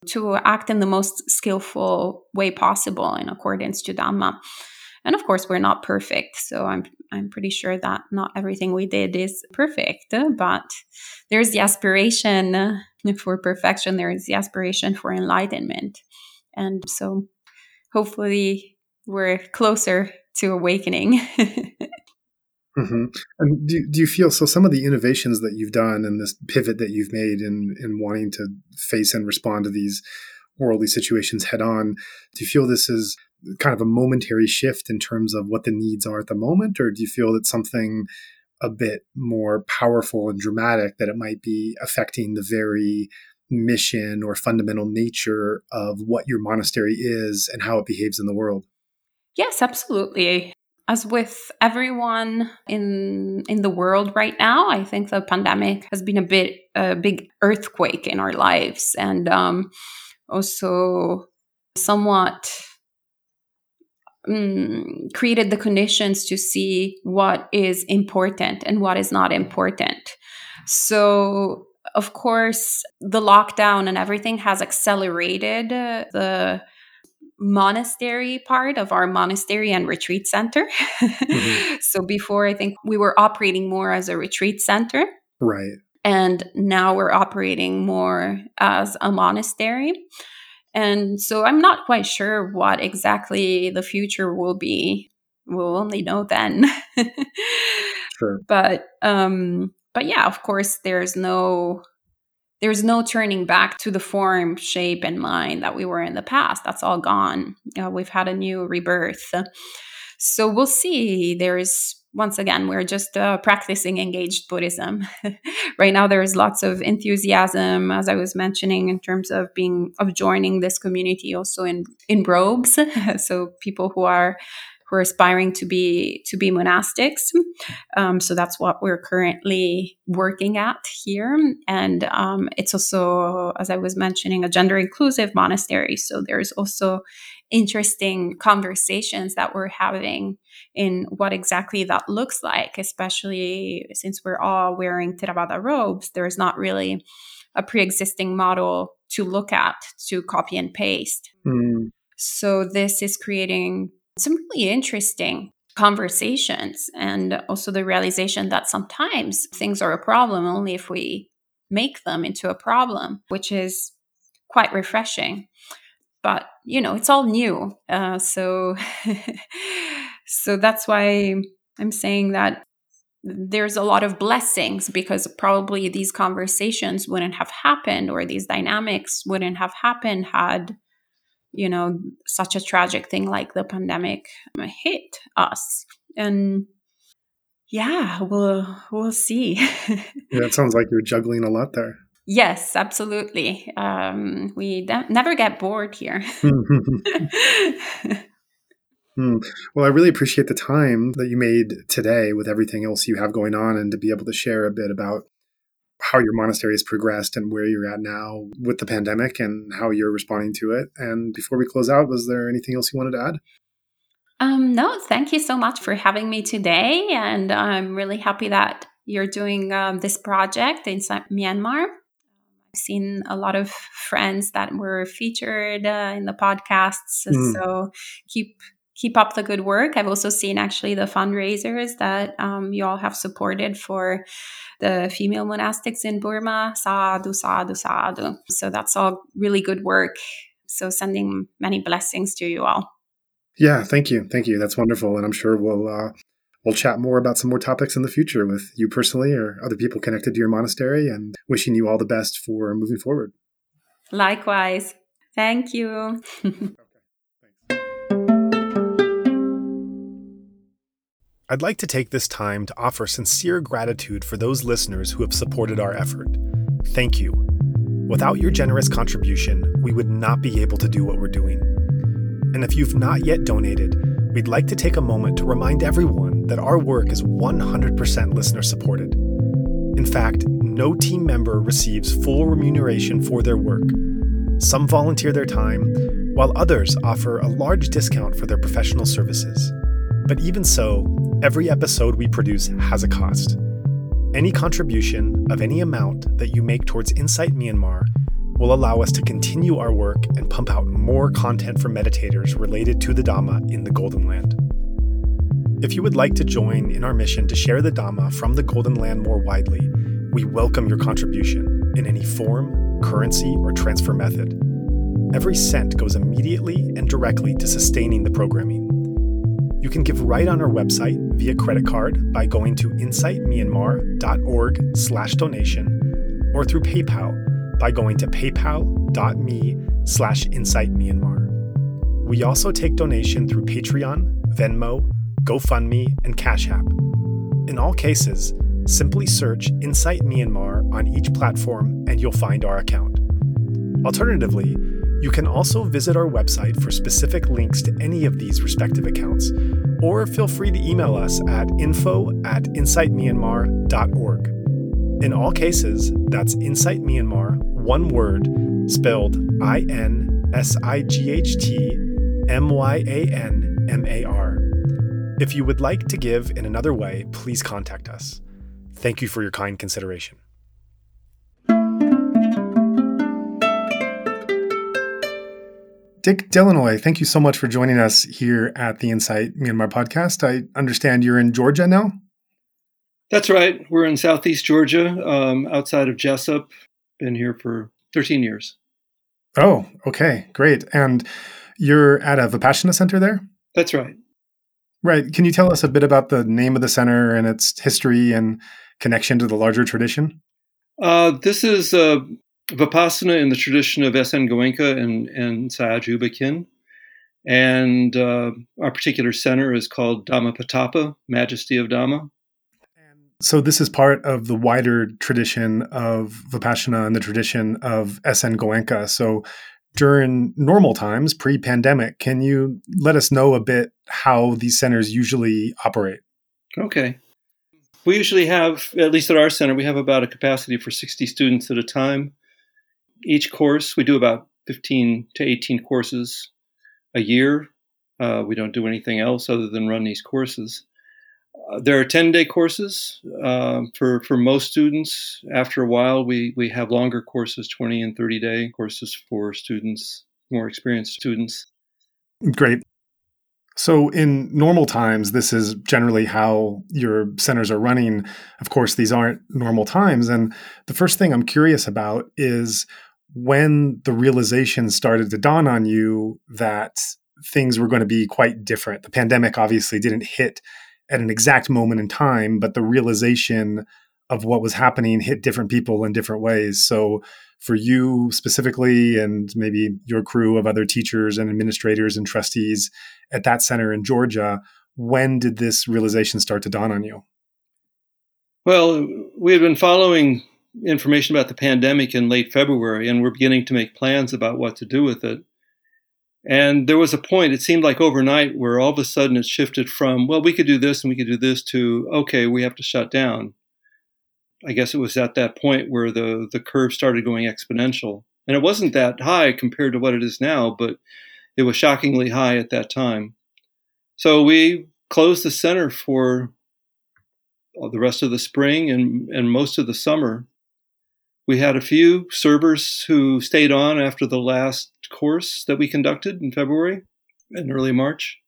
to act in the most skillful way possible in accordance to Dhamma. And of course, we're not perfect, so I'm I'm pretty sure that not everything we did is perfect, but there's the aspiration for perfection. There is the aspiration for enlightenment, and so hopefully we're closer to awakening. Mm-hmm. And do, do you feel so? Some of the innovations that you've done and this pivot that you've made in in wanting to face and respond to these worldly situations head on, do you feel this is kind of a momentary shift in terms of what the needs are at the moment, or do you feel that something a bit more powerful and dramatic that it might be affecting the very mission or fundamental nature of what your monastery is and how it behaves in the world? Yes, absolutely as with everyone in in the world right now i think the pandemic has been a bit a big earthquake in our lives and um, also somewhat um, created the conditions to see what is important and what is not important. So of course the lockdown and everything has accelerated uh, the monastery part of our monastery and retreat center. Mm-hmm. so before, I think we were operating more as a retreat center. Right. And now we're operating more as a monastery. And so I'm not quite sure what exactly the future will be. We'll only know then. sure. But um but yeah, of course there's no there's no turning back to the form, shape, and mind that we were in the past. That's all gone. Uh, we've had a new rebirth. So we'll see. There's once again, we're just uh, practicing engaged Buddhism. right now, there is lots of enthusiasm, as I was mentioning, in terms of being of joining this community, also in in robes. so people who are who are aspiring to be to be monastics. Um, so that's what we're currently working at here, and um, it's also, as I was mentioning, a gender inclusive monastery. So there's also interesting conversations that we're having in what exactly that looks like, especially since we're all wearing Theravada robes. There's not really a pre-existing model to look at to copy and paste. Mm. So this is creating some really interesting conversations and also the realization that sometimes things are a problem only if we make them into a problem, which is quite refreshing. But you know, it's all new, uh, so so that's why I'm saying that there's a lot of blessings because probably these conversations wouldn't have happened or these dynamics wouldn't have happened had you know, such a tragic thing like the pandemic hit us. And yeah, we'll we'll see. yeah, it sounds like you're juggling a lot there. Yes, absolutely. Um, we de- never get bored here. Hmm. Well, I really appreciate the time that you made today with everything else you have going on and to be able to share a bit about how your monastery has progressed and where you're at now with the pandemic and how you're responding to it. And before we close out, was there anything else you wanted to add? Um, no, thank you so much for having me today. And I'm really happy that you're doing um, this project in Myanmar. I've seen a lot of friends that were featured uh, in the podcasts. Mm. So keep keep up the good work. I've also seen actually the fundraisers that um, you all have supported for the female monastics in Burma. Sadhu, sadhu, sadhu. So that's all really good work. So sending many blessings to you all. Yeah, thank you, thank you. That's wonderful, and I'm sure we'll uh, we'll chat more about some more topics in the future with you personally or other people connected to your monastery. And wishing you all the best for moving forward. Likewise, thank you. I'd like to take this time to offer sincere gratitude for those listeners who have supported our effort. Thank you. Without your generous contribution, we would not be able to do what we're doing. And if you've not yet donated, we'd like to take a moment to remind everyone that our work is 100% listener supported. In fact, no team member receives full remuneration for their work. Some volunteer their time, while others offer a large discount for their professional services. But even so, every episode we produce has a cost. Any contribution of any amount that you make towards Insight Myanmar will allow us to continue our work and pump out more content for meditators related to the Dhamma in the Golden Land. If you would like to join in our mission to share the Dhamma from the Golden Land more widely, we welcome your contribution in any form, currency, or transfer method. Every cent goes immediately and directly to sustaining the programming. You can give right on our website via credit card by going to insightmyanmar.org slash donation or through PayPal by going to paypal.me slash insightmyanmar. We also take donation through Patreon, Venmo, GoFundMe, and Cash App. In all cases, simply search Insight Myanmar on each platform and you'll find our account. Alternatively, you can also visit our website for specific links to any of these respective accounts, or feel free to email us at info at insightmyanmar.org. In all cases, that's Insight Myanmar, one word, spelled I N S I G H T M Y A N M A R. If you would like to give in another way, please contact us. Thank you for your kind consideration. Dick Delanoy, thank you so much for joining us here at the Insight Myanmar podcast. I understand you're in Georgia now. That's right. We're in Southeast Georgia, um, outside of Jesup. Been here for 13 years. Oh, okay, great. And you're at a Vipassana center there? That's right. Right. Can you tell us a bit about the name of the center and its history and connection to the larger tradition? Uh, this is uh, Vipassana in the tradition of S.N. Goenka and, and Sayagyi U And uh, our particular center is called Dhamma Patapa, Majesty of Dhamma. So, this is part of the wider tradition of Vipassana and the tradition of S.N. Goenka. So, during normal times, pre pandemic, can you let us know a bit how these centers usually operate? Okay. We usually have, at least at our center, we have about a capacity for 60 students at a time each course, we do about 15 to 18 courses a year. Uh, we don't do anything else other than run these courses. Uh, there are 10 day courses uh, for, for most students. After a while, we, we have longer courses, 20 and 30 day courses for students, more experienced students. Great. So, in normal times, this is generally how your centers are running. Of course, these aren't normal times. And the first thing I'm curious about is when the realization started to dawn on you that things were going to be quite different. The pandemic obviously didn't hit at an exact moment in time, but the realization of what was happening hit different people in different ways. So, for you specifically, and maybe your crew of other teachers and administrators and trustees at that center in Georgia, when did this realization start to dawn on you? Well, we had been following information about the pandemic in late February, and we're beginning to make plans about what to do with it. And there was a point, it seemed like overnight, where all of a sudden it shifted from, well, we could do this and we could do this to, okay, we have to shut down. I guess it was at that point where the, the curve started going exponential. And it wasn't that high compared to what it is now, but it was shockingly high at that time. So we closed the center for the rest of the spring and, and most of the summer. We had a few servers who stayed on after the last course that we conducted in February and early March.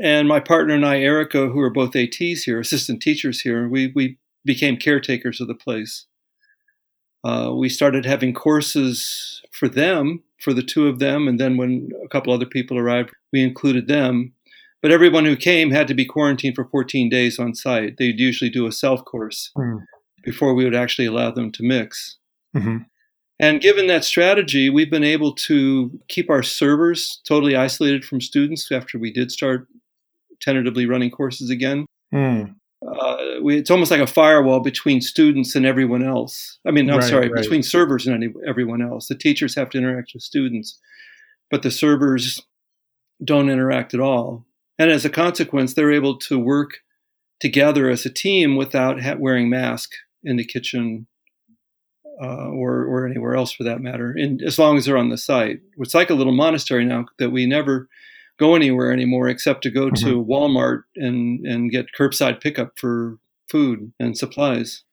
And my partner and I, Erica, who are both ATs here, assistant teachers here, we, we became caretakers of the place. Uh, we started having courses for them, for the two of them, and then when a couple other people arrived, we included them. But everyone who came had to be quarantined for 14 days on site. They'd usually do a self course. Mm before we would actually allow them to mix. Mm-hmm. And given that strategy, we've been able to keep our servers totally isolated from students after we did start tentatively running courses again. Mm. Uh, we, it's almost like a firewall between students and everyone else. I mean, I'm Right, sorry, right. between servers and any, everyone else. The teachers have to interact with students, but the servers don't interact at all. And as a consequence, they're able to work together as a team without ha- wearing masks in the kitchen uh, or or anywhere else for that matter. And as long as they're on the site, it's like a little monastery now that we never go anywhere anymore except to go to Walmart and and get curbside pickup for food and supplies.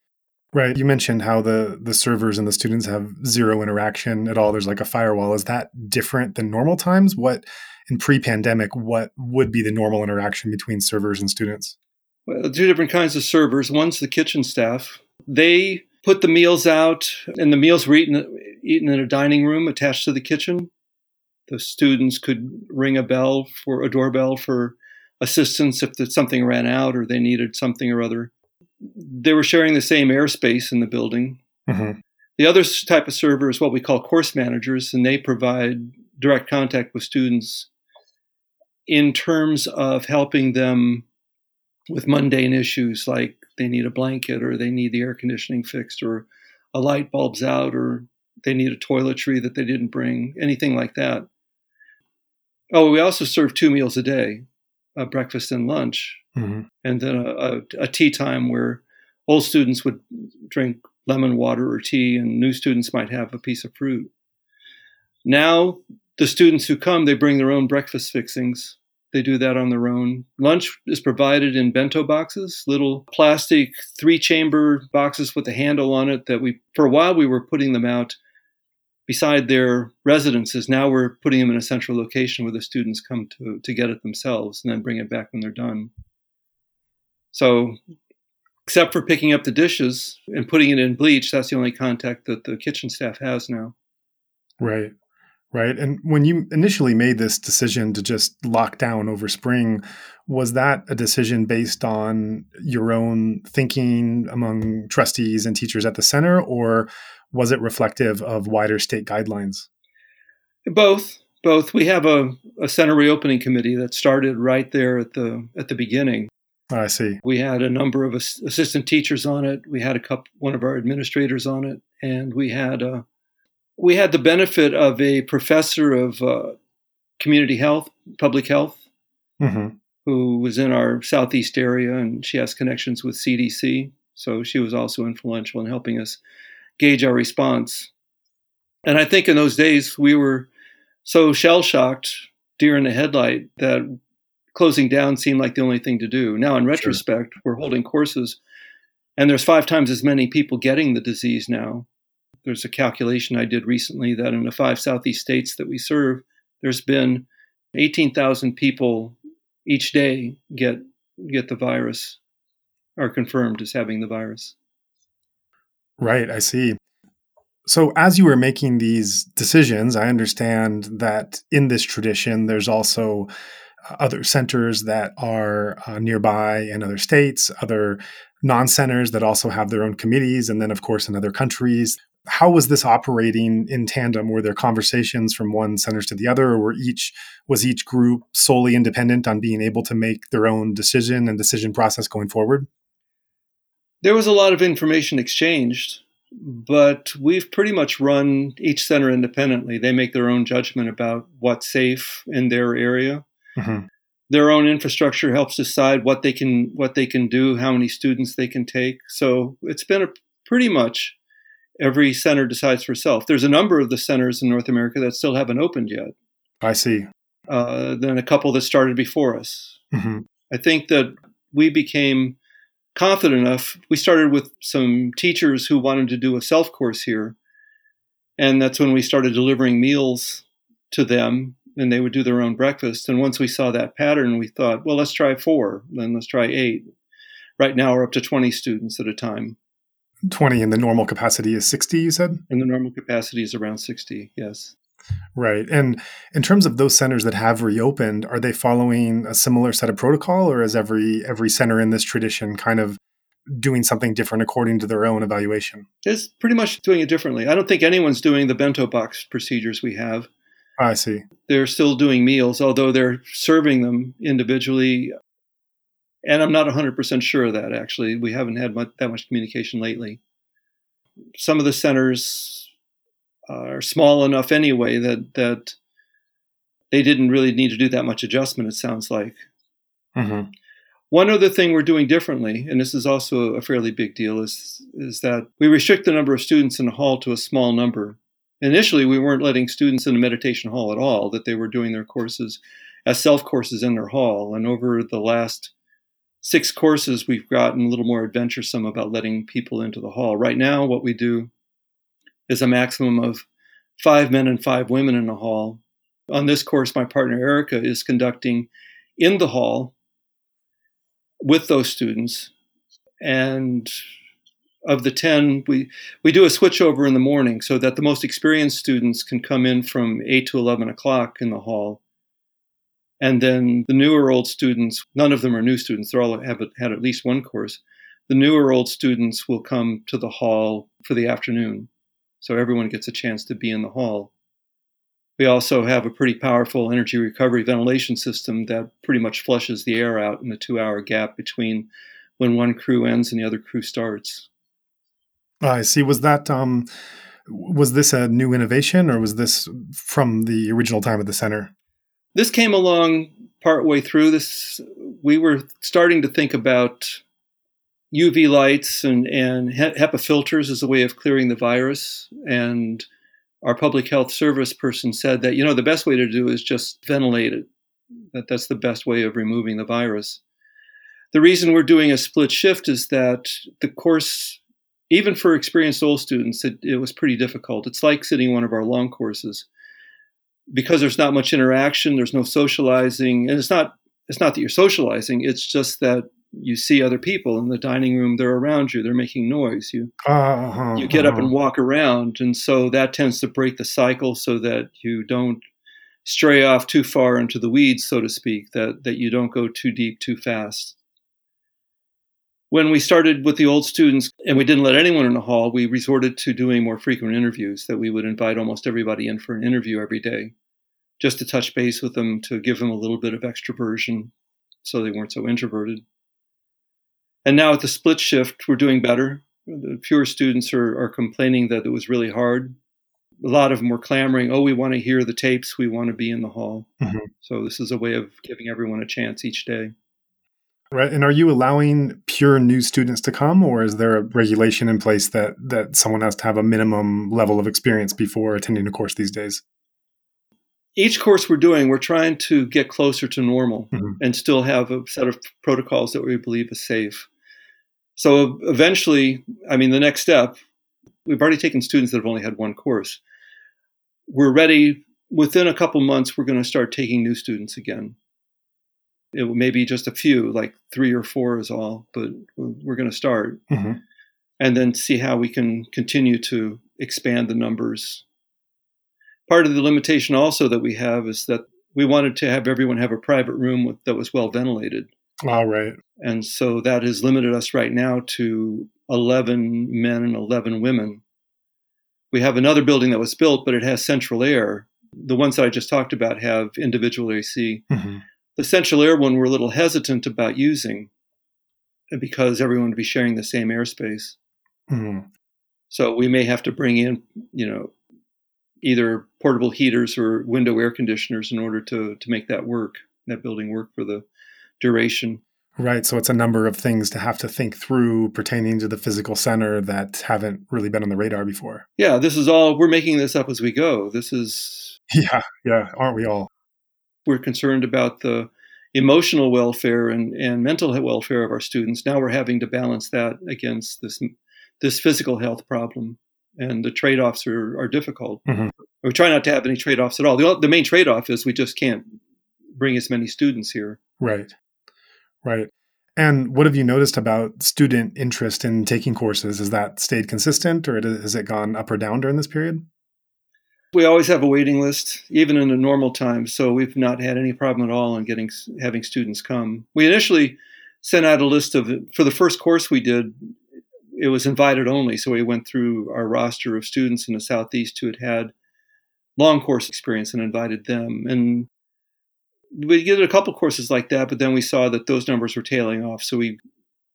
Right. You mentioned how the the servers and the students have zero interaction at all. There's like a firewall. Is that different than normal times? What in pre-pandemic, what would be the normal interaction between servers and students? Well, two different kinds of servers. One's the kitchen staff. They put the meals out, and the meals were eaten eaten in a dining room attached to the kitchen. The students could ring a bell for a doorbell for assistance if the- something ran out or they needed something or other. They were sharing the same airspace in the building. Mhm. The other type of server is what we call course managers, and they provide direct contact with students in terms of helping them with mundane issues like they need a blanket or they need the air conditioning fixed or a light bulb's out or they need a toiletry that they didn't bring, anything like that. Oh, we also serve two meals a day, a breakfast and lunch, Mhm. and then a, a, a tea time where old students would drink lemon water or tea and new students might have a piece of fruit. Now, the students who come, they bring their own breakfast fixings. They do that on their own. Lunch is provided in bento boxes, little plastic three chamber boxes with a handle on it that we, for a while, we were putting them out beside their residences. Now we're putting them in a central location where the students come to, to get it themselves and then bring it back when they're done. So, except for picking up the dishes and putting it in bleach, that's the only contact that the kitchen staff has now. Right. Right. And when you initially made this decision to just lock down over spring, was that a decision based on your own thinking among trustees and teachers at the center, or was it reflective of wider state guidelines? Both, both. We have a, a center reopening committee that started right there at the at the beginning. Oh, I see. We had a number of ass- assistant teachers on it. We had a couple, one of our administrators on it, and we had a, we had the benefit of a professor of uh, community health, public health, hmm who was in our southeast area, and she has connections with CDC. So she was also influential in helping us gauge our response. And I think in those days we were so shell shocked, deer in the headlight, that closing down seemed like the only thing to do. Now, in retrospect, we're holding courses, and there's five times as many people getting the disease now. There's a calculation I did recently that in the five southeast states that we serve, there's been 18,000 people each day get get the virus, are confirmed as having the virus. Right, I see. So, as you were making these decisions, I understand that in this tradition, there's also uh, other centers that are uh, nearby in other states, other non centers that also have their own committees, and then, of course, in other countries. How was this operating in tandem? Were there conversations from one centers to the other, or were each was each group solely independent on being able to make their own decision and decision process going forward? There was a lot of information exchanged, but we've pretty much run each center independently. They make their own judgment about what's safe in their area. Mhm. Their own infrastructure helps decide what they can what they can do, how many students they can take. So it's been a pretty much every center decides for itself. There's a number of the centers in North America that still haven't opened yet. I see. Uh, then a couple that started before us. hmm I think that we became confident enough. We started with some teachers who wanted to do a self course here. And that's when we started delivering meals to them, and they would do their own breakfast. And once we saw that pattern, we thought, well, let's try four, then let's try eight. Right now, we're up to 20 students at a time, 20 and the normal capacity is 60, you said? and the normal capacity is around 60. Yes. Right. And in terms of those centers that have reopened, are they following a similar set of protocol or is every every center in this tradition kind of doing something different according to their own evaluation? It's pretty much doing it differently. I don't think anyone's doing the bento box procedures we have. I see. they're still doing meals, although they're serving them individually. And I'm not 100% sure of that, actually. We haven't had much, that much communication lately. Some of the centers are small enough anyway that, that they didn't really need to do that much adjustment, it sounds like. Mm-hmm. One other thing we're doing differently, and this is also a fairly big deal, is, is that we restrict the number of students in the hall to a small number. Initially, we weren't letting students in the meditation hall at all, that they were doing their courses as self courses in their hall. And over the last six courses, we've gotten a little more adventuresome about letting people into the hall. Right now, what we do is a maximum of five men and five women in a hall. On this course, my partner Erica is conducting in the hall with those students. And of the 10, we, we do a switchover in the morning so that the most experienced students can come in from 8 to 11 o'clock in the hall and then the newer old students, none of them are new students, they all have had at least one course. The newer old students will come to the hall for the afternoon. So everyone gets a chance to be in the hall. We also have a pretty powerful energy recovery ventilation system that pretty much flushes the air out in the two hour gap between when one crew ends and the other crew starts. I see. Was that um, was this a new innovation, or was this from the original time at the center? This came along partway through this. We were starting to think about UV lights and, and HEPA filters as a way of clearing the virus. And our public health service person said that, you know, the best way to do is just ventilate it, that that's the best way of removing the virus. The reason we're doing a split shift is that the course, even for experienced old students, it, it was pretty difficult. It's like sitting one of our long courses because there's not much interaction, there's no socializing, and it's not it's not that you're socializing, it's just that you see other people in the dining room, they're around you, they're making noise. You uh-huh, you get uh-huh. up and uh-huh. walk around, and so that tends to break the cycle so that you don't stray off too far into the weeds, so to speak, that that you don't go too deep too fast. When we started with the old students and we didn't let anyone in the hall, we resorted to doing more frequent interviews that we would invite almost everybody in for an interview every day, just to touch base with them, to give them a little bit of extroversion so they weren't so introverted. And now at the split shift, we're doing better. The fewer students are, are complaining that it was really hard. A lot of them were clamoring, oh, we want to hear the tapes, we want to be in the hall. Mm-hmm. So this is a way of giving everyone a chance each day. Right. And are you allowing pure new students to come, or is there a regulation in place that that someone has to have a minimum level of experience before attending a course these days? Each course we're doing, we're trying to get closer to normal mm-hmm. and still have a set of protocols that we believe is safe. So eventually, I mean, the next step, we've already taken students that have only had one course. We're ready within a couple months, we're going to start taking new students again it may be just a few, like three or four is all, but we're going to start mm-hmm. and then see how we can continue to expand the numbers. Part of the limitation also that we have is that we wanted to have everyone have a private room with, that was well ventilated. All right. And so that has limited us right now to 11 men and 11 women. We have another building that was built, but it has central air. The ones that I just talked about have individual AC. Mm-hmm. The central air one we're a little hesitant about using because everyone would be sharing the same airspace. Mm-hmm. So we may have to bring in, you know, either portable heaters or window air conditioners in order to to make that work, that building work for the duration. Right. So it's a number of things to have to think through pertaining to the physical center that haven't really been on the radar before. Yeah, this is all we're making this up as we go. This is Yeah, yeah, aren't we all? We're concerned about the emotional welfare and, and mental welfare of our students. Now we're having to balance that against this this physical health problem, and the trade offs are, are difficult. Mm-hmm. We try not to have any trade offs at all. The, the main trade off is we just can't bring as many students here. Right, right. And what have you noticed about student interest in taking courses? Has that stayed consistent, or has it gone up or down during this period? We always have a waiting list, even in the normal times. So we've not had any problem at all in getting having students come. We initially sent out a list of for the first course we did. It was invited only, so we went through our roster of students in the southeast who had had long course experience and invited them. And we did a couple courses like that, but then we saw that those numbers were tailing off. So we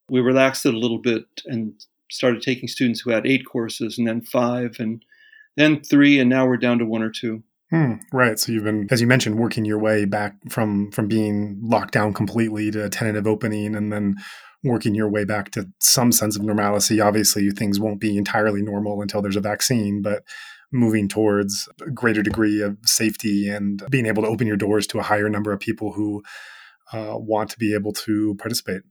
we relaxed it a little bit and started taking students who had eight courses and then five and then three, and now we're down to one or two. Hmm, right. So you've been, as you mentioned, working your way back from from being locked down completely to a tentative opening, and then working your way back to some sense of normalcy. Obviously, things won't be entirely normal until there's a vaccine, but moving towards a greater degree of safety and being able to open your doors to a higher number of people who uh, want to be able to participate.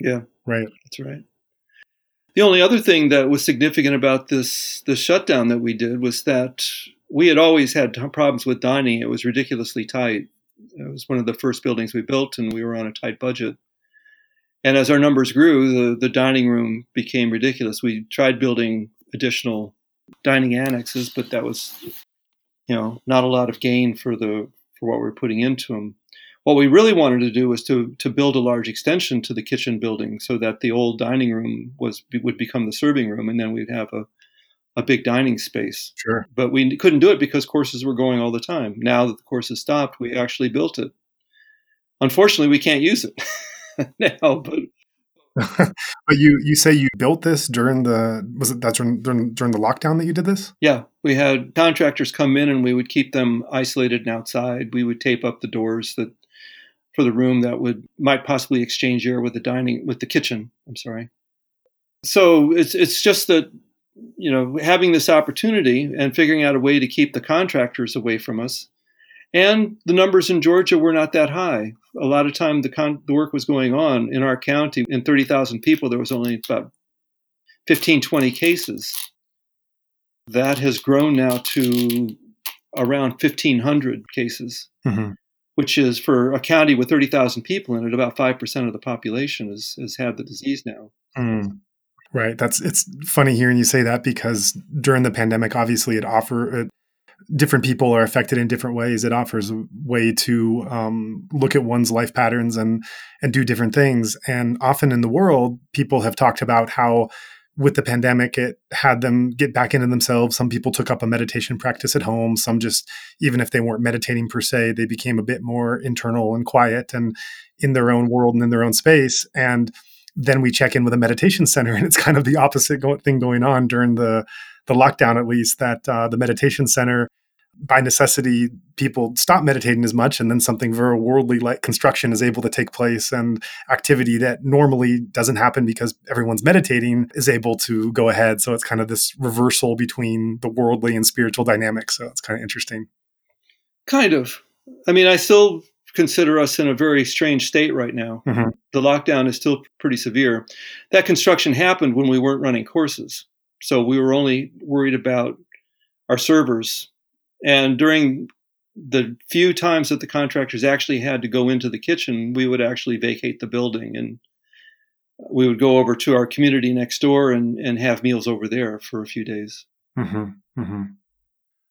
Yeah, right. That's right. The only other thing that was significant about this the shutdown that we did was that we had always had problems with dining. It was ridiculously tight. It was one of the first buildings we built, and we were on a tight budget. And as our numbers grew, the, the dining room became ridiculous. We tried building additional dining annexes, but that was, you know, not a lot of gain for the for what we were putting into them. What we really wanted to do was to to build a large extension to the kitchen building so that the old dining room was would become the serving room, and then we'd have a a big dining space. Sure. But we couldn't do it because courses were going all the time. Now that the courses stopped, we actually built it. Unfortunately, we can't use it now, but but you you say you built this during the was it that's during, during during the lockdown that you did this? Yeah, we had contractors come in and we would keep them isolated and outside. We would tape up the doors that for the room that would might possibly exchange air with the dining with the kitchen. I'm sorry. So it's it's just that you know having this opportunity and figuring out a way to keep the contractors away from us and the numbers in Georgia were not that high. A lot of time the, con- the work was going on in our county. In 30,000 people, there was only about 15, 20 cases. That has grown now to around 1,500 cases, mm-hmm. Which is for a county with 30,000 people in it, about 5% of the population has, has had the disease now. Mm. Right. That's it's funny hearing you say that because during the pandemic, obviously, it offer it different people are affected in different ways. It offers a way to um, look at one's life patterns and and do different things. And often in the world, people have talked about how with the pandemic it had them get back into themselves. Some people took up a meditation practice at home. Some just even if they weren't meditating per se they became a bit more internal and quiet and in their own world and in their own space. And then we check in with a meditation center and it's kind of the opposite go- thing going on during the the lockdown at least that uh, the meditation center by necessity people stop meditating as much and then something very worldly like construction is able to take place and activity that normally doesn't happen because everyone's meditating is able to go ahead. So it's kind of this reversal between the worldly and spiritual dynamics. So it's kind of interesting. Kind of. I mean i still consider us in a very strange state right now. Mm-hmm. the lockdown is still pretty severe. That construction happened when we weren't running courses. So we were only worried about our servers and during the few times that the contractors actually had to go into the kitchen, we would actually vacate the building and we would go over to our community next door and, and have meals over there for a few days. Mm-hmm. Mm-hmm.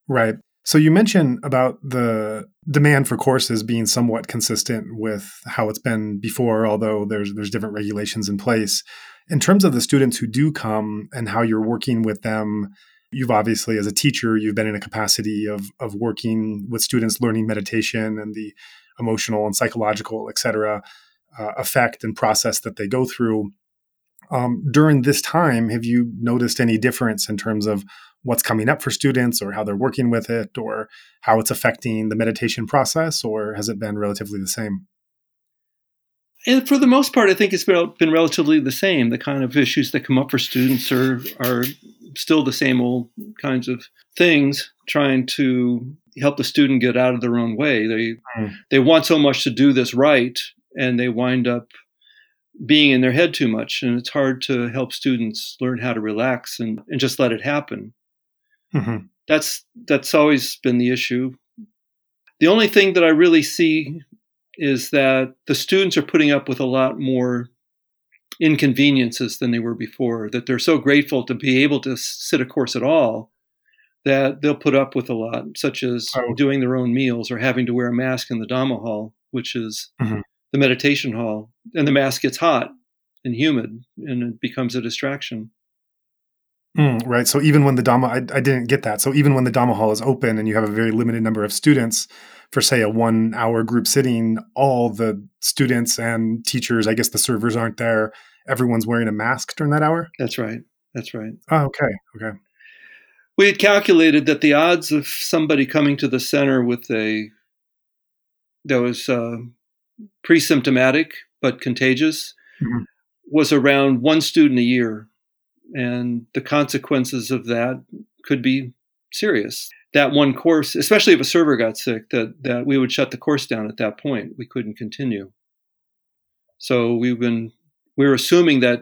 Right. So you mentioned about the demand for courses being somewhat consistent with how it's been before, although there's there's different regulations in place. In terms of the students who do come and how you're working with them You've obviously, as a teacher, you've been in a capacity of of working with students learning meditation and the emotional and psychological, et cetera, uh, effect and process that they go through. Um, during this time, have you noticed any difference in terms of what's coming up for students or how they're working with it or how it's affecting the meditation process, or has it been relatively the same? And for the most part, I think it's been, been relatively the same. The kind of issues that come up for students are are still the same old kinds of things, trying to help the student get out of their own way. They mm. they want so much to do this right, and they wind up being in their head too much, and it's hard to help students learn how to relax and, and just let it happen. Mm-hmm. That's that's always been the issue. The only thing that I really see is that the students are putting up with a lot more inconveniences than they were before, that they're so grateful to be able to sit a course at all that they'll put up with a lot, such as oh. doing their own meals or having to wear a mask in the Dhamma hall, which is mm-hmm. the meditation hall. And the mask gets hot and humid and it becomes a distraction. Mm, right. So even when the Dhamma, I, I, didn't get that. So even when the Dhamma hall is open and you have a very limited number of students, for say a one hour group sitting, all the students and teachers, I guess the servers aren't there. Everyone's wearing a mask during that hour. That's right. That's right. Oh, okay. Okay. We had calculated that the odds of somebody coming to the center with a that was uh, pre-symptomatic but contagious mm-hmm. was around one student a year, and the consequences of that could be serious. That one course, especially if a server got sick, that that we would shut the course down at that point. We couldn't continue. So we've been we're assuming that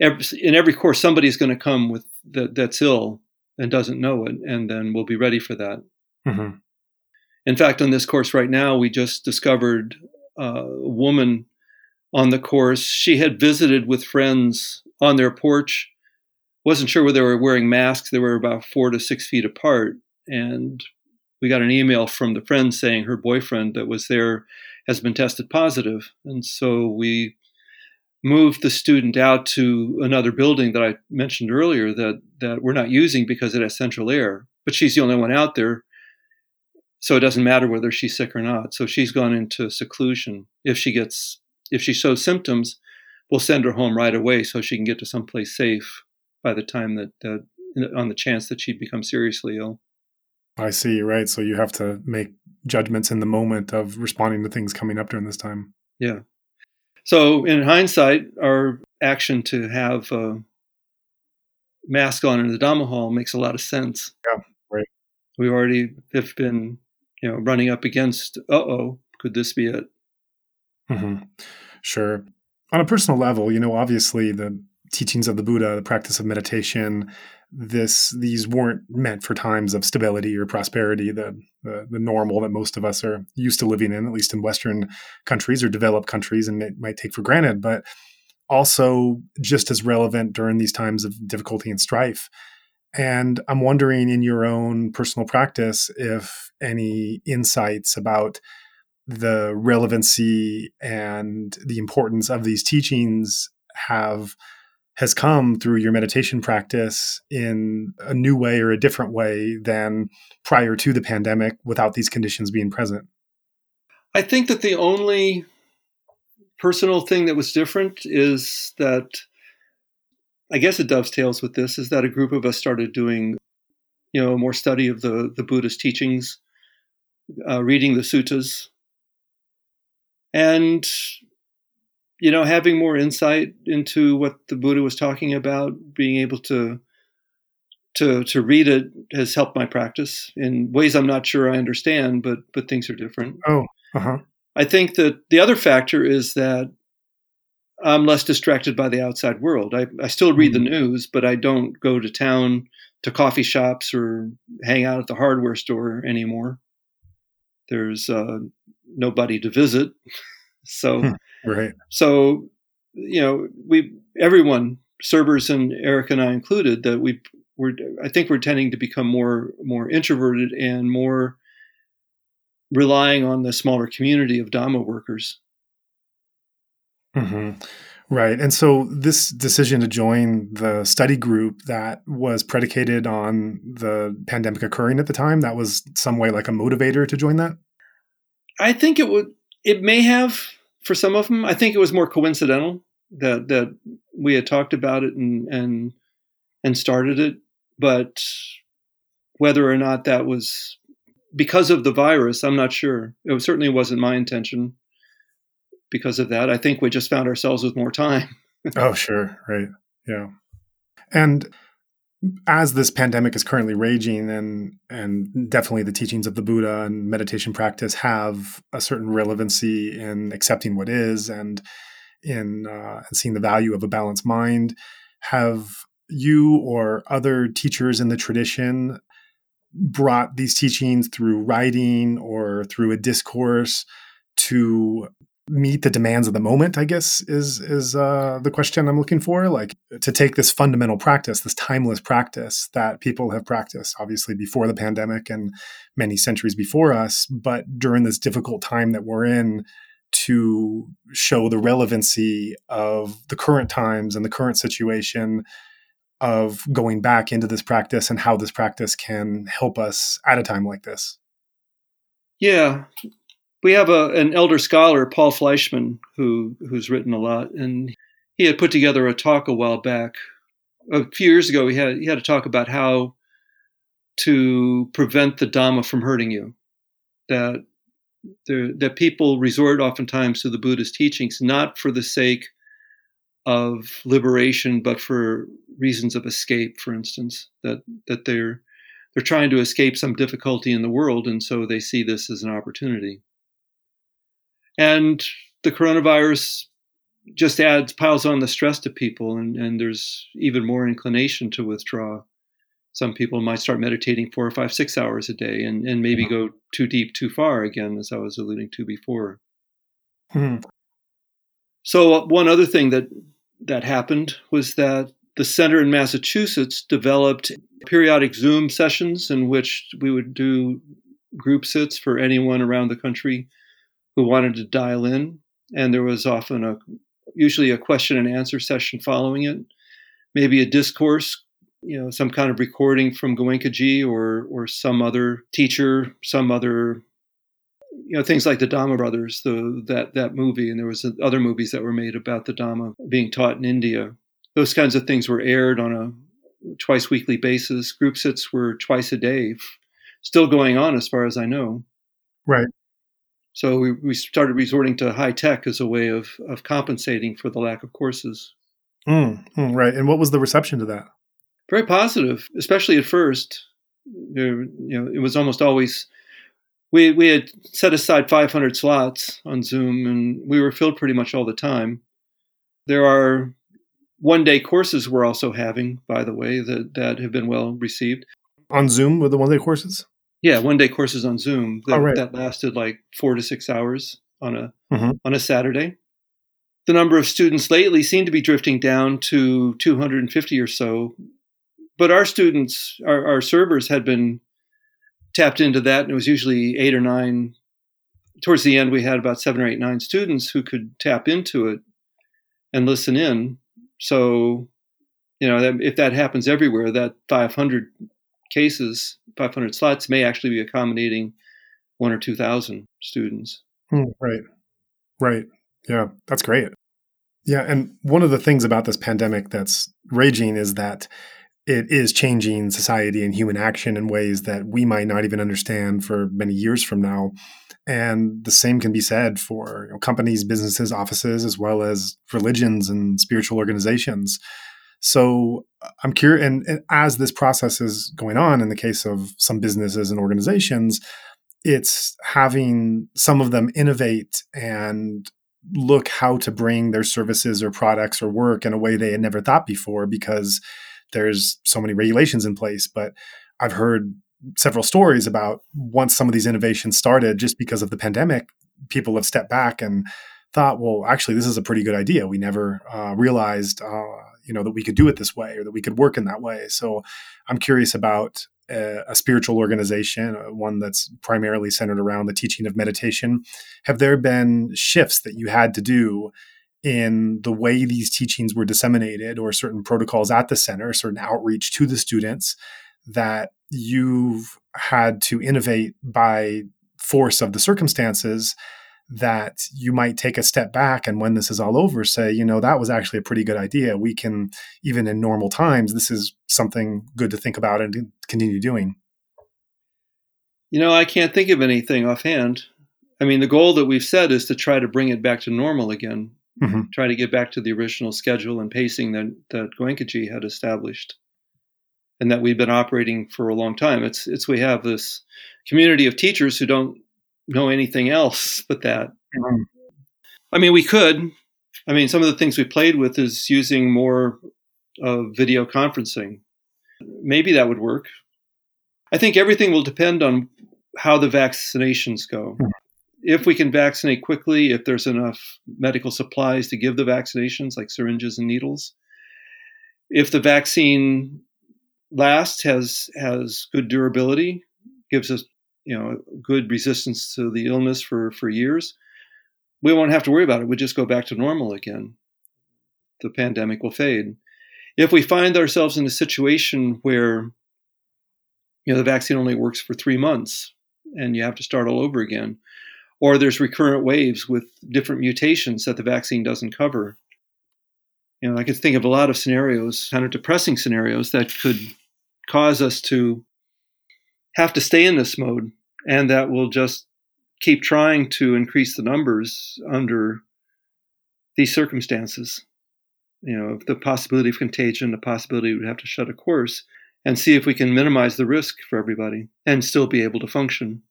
every, in every course somebody's going to come with that that's ill and doesn't know it, and then we'll be ready for that. Mm-hmm. In fact, on this course right now, we just discovered uh, a woman on the course. She had visited with friends on their porch. wasn't sure whether they were wearing masks. They were about four to six feet apart, and we got an email from the friend saying her boyfriend that was there has been tested positive. and so we moved the student out to another building that I mentioned earlier that that we're not using because it has central air. But she's the only one out there, so it doesn't matter whether she's sick or not. So she's gone into seclusion. If she gets if she shows symptoms, we'll send her home right away so she can get to someplace safe by the time that, that on the chance that she becomes seriously ill. I see, right. So you have to make judgments in the moment of responding to things coming up during this time. Yeah. So, in hindsight, our action to have a mask on in the Dhamma hall makes a lot of sense. Yeah, right. We already have been, you know, running up against. Uh oh, could this be it? Mm-hmm. Sure. On a personal level, you know, obviously the teachings of the Buddha, the practice of meditation, this these weren't meant for times of stability or prosperity, the, the, the normal that most of us are used to living in, at least in Western countries or developed countries, and it might take for granted, but also just as relevant during these times of difficulty and strife. And I'm wondering in your own personal practice if any insights about the relevancy and the importance of these teachings have has come through your meditation practice in a new way or a different way than prior to the pandemic without these conditions being present? I think that the only personal thing that was different is that I guess it dovetails with this is that a group of us started doing you know more study of the the Buddhist teachings, uh, reading the suttas, and you know, having more insight into what the Buddha was talking about, being able to to to read it has helped my practice in ways I'm not sure I understand, but but things are different. Oh, uh-huh. I think that the other factor is that I'm less distracted by the outside world. I, I still read mm-hmm. the news, but I don't go to town to coffee shops or hang out at the hardware store anymore. There's uh, nobody to visit, so. Right. So, you know, we everyone, Servers and Erica and I included, that we we're I think we're tending to become more more introverted and more relying on the smaller community of Dhamma workers. Mm-hmm. Right. And so this decision to join the study group that was predicated on the pandemic occurring at the time, that was some way like a motivator to join that? I think it would it may have for some of them. I think it was more coincidental that that we had talked about it and and and started it, but whether or not that was because of the virus, I'm not sure. It certainly wasn't my intention because of that. I think we just found ourselves with more time. oh, sure, right, yeah, and as this pandemic is currently raging and and definitely the teachings of the buddha and meditation practice have a certain relevancy in accepting what is and in uh, seeing the value of a balanced mind have you or other teachers in the tradition brought these teachings through writing or through a discourse to meet the demands of the moment i guess is is uh, the question i'm looking for. Like to take this fundamental practice this timeless practice that people have practiced obviously before the pandemic and many centuries before us but during this difficult time that we're in to show the relevancy of the current times and the current situation of going back into this practice and how this practice can help us at a time like this. Yeah, we have a, an elder scholar, Paul Fleischman, who who's written a lot, and he had put together a talk a while back. A few years ago, he had he had a talk about how to prevent the Dhamma from hurting you. That there, that people resort oftentimes to the Buddhist teachings not for the sake of liberation, but for reasons of escape. For instance, that that they're they're trying to escape some difficulty in the world, and so they see this as an opportunity. And the coronavirus just adds piles on the stress to people, and, and there's even more inclination to withdraw. Some people might start meditating four or five, six hours a day, and, and maybe mm-hmm. go too deep, too far again, as I was alluding to before. Mm-hmm. So uh, one other thing that that happened was that the center in Massachusetts developed periodic Zoom sessions in which we would do group sits for anyone around the country who wanted to dial in. And there was often a usually a question and answer session following it, maybe a discourse, you know, some kind of recording from Goenkaji or or some other teacher, some other you know things like the Dhamma Brothers, the that that movie, and there was other movies that were made about the Dhamma being taught in India. Those kinds of things were aired on a twice weekly basis. Group sits were twice a day, still going on as far as I know. Right. So we, we started resorting to high tech as a way of, of compensating for the lack of courses. Mm, mm, right. And what was the reception to that? Very positive, especially at first. There, you know, it was almost always we we had set aside 500 slots on Zoom, and we were filled pretty much all the time. There are one day courses we're also having, by the way, that, that have been well received. On Zoom with the one day courses? Yeah, one day courses on Zoom that, oh, right. that lasted like four to six hours on a mm-hmm. on a Saturday. The number of students lately seem to be drifting down to 250 or so, but our students, our, our servers had been tapped into that, and it was usually eight or nine. Towards the end, we had about seven or eight, nine students who could tap into it and listen in. So, you know, if that happens everywhere, that 500 cases, 500 slots may actually be accommodating one or 2,000 students. Mm, right. Right. Yeah, that's great. Yeah. And one of the things about this pandemic that's raging is that it is changing society and human action in ways that we might not even understand for many years from now. And the same can be said for you know, companies, businesses, offices, as well as religions and spiritual organizations. So I'm curious, and, and, as this process is going on, in the case of some businesses and organizations, it's having some of them innovate and look how to bring their services or products or work in a way they had never thought before because there's so many regulations in place. But I've heard several stories about once some of these innovations started, just because of the pandemic, people have stepped back and thought, well, actually, this is a pretty good idea. We never uh, realized, uh, you know, that we could do it this way or that we could work in that way. So I'm curious about a, a spiritual organization, uh, one that's primarily centered around the teaching of meditation. Have there been shifts that you had to do in the way these teachings were disseminated or certain protocols at the center, certain outreach to the students that you've had to innovate by force of the circumstances that you might take a step back and when this is all over say you know that was actually a pretty good idea we can even in normal times this is something good to think about and continue doing you know i can't think of anything offhand i mean the goal that we've set is to try to bring it back to normal again mm-hmm. try to get back to the original schedule and pacing that, that Goenkaji had established and that we've been operating for a long time. It's, it's we have this community of teachers who don't know anything else but that. Mm-hmm. I mean, we could. I mean, some of the things we played with is using more uh, video conferencing. Maybe that would work. I think everything will depend on how the vaccinations go. Mm-hmm if we can vaccinate quickly, if there's enough medical supplies to give the vaccinations, like syringes and needles, if the vaccine lasts, has has good durability, gives us you know good resistance to the illness for for years, we won't have to worry about it. We just go back to normal again. The pandemic will fade. If we find ourselves in a situation where you know the vaccine only works for three months and you have to start all over again. Or there's recurrent waves with different mutations that the vaccine doesn't cover. You know, I could think of a lot of scenarios, kind of depressing scenarios that could cause us to have to stay in this mode and that will just keep trying to increase the numbers under these circumstances. You know, the possibility of contagion, the possibility we would have to shut a course, and see if we can minimize the risk for everybody and still be able to function.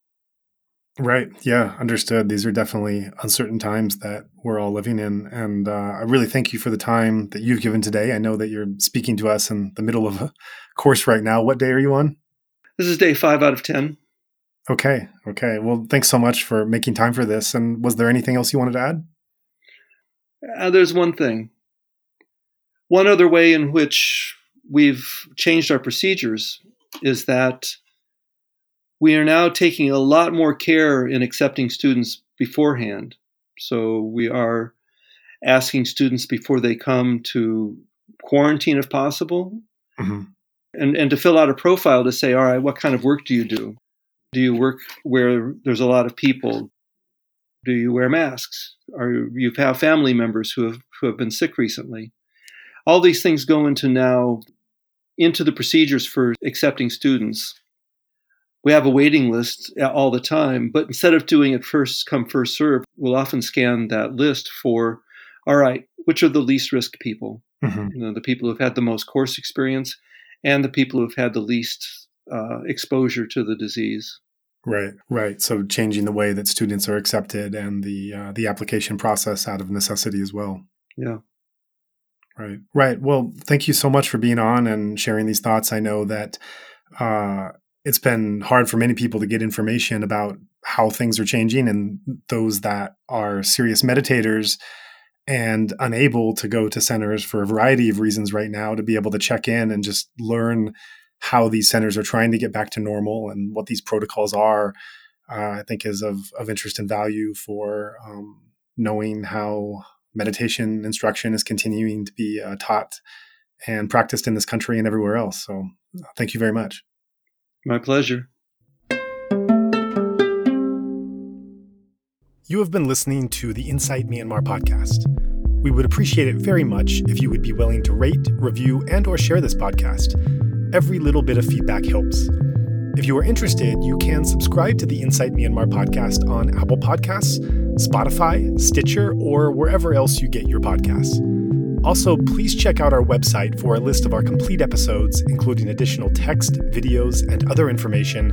Right. Yeah. Understood. These are definitely uncertain times that we're all living in. And uh, I really thank you for the time that you've given today. I know that you're speaking to us in the middle of a course right now. What day are you on? This is day five out of 10. Okay. Okay. Well, thanks so much for making time for this. And was there anything else you wanted to add? Uh, there's one thing. One other way in which we've changed our procedures is that we are now taking a lot more care in accepting students beforehand. So we are asking students before they come to quarantine if possible. Mm-hmm. And, and to fill out a profile to say, all right, what kind of work do you do? Do you work where there's a lot of people? Do you wear masks? Or you have family members who have who have been sick recently? All these things go into now into the procedures for accepting students. We have a waiting list all the time, but instead of doing it first come first serve, we'll often scan that list for all right, which are the least risk people? Mm-hmm. You know, the people who've had the most course experience and the people who've had the least uh, exposure to the disease. Right, right. So changing the way that students are accepted and the uh, the application process out of necessity as well. Yeah. Right, right. Well, thank you so much for being on and sharing these thoughts. I know that uh, it's been hard for many people to get information about how things are changing, and those that are serious meditators and unable to go to centers for a variety of reasons right now to be able to check in and just learn how these centers are trying to get back to normal and what these protocols are, uh, I think is of, of interest and value for um, knowing how meditation instruction is continuing to be uh, taught and practiced in this country and everywhere else. So thank you very much. My pleasure. You have been listening to the Insight Myanmar podcast. We would appreciate it very much if you would be willing to rate, review, and or share this podcast Every little bit of feedback helps. If you are interested, you can subscribe to the Insight Myanmar podcast on Apple Podcasts, Spotify, Stitcher, or wherever else you get your podcasts. Also, please check out our website for a list of our complete episodes, including additional text, videos, and other information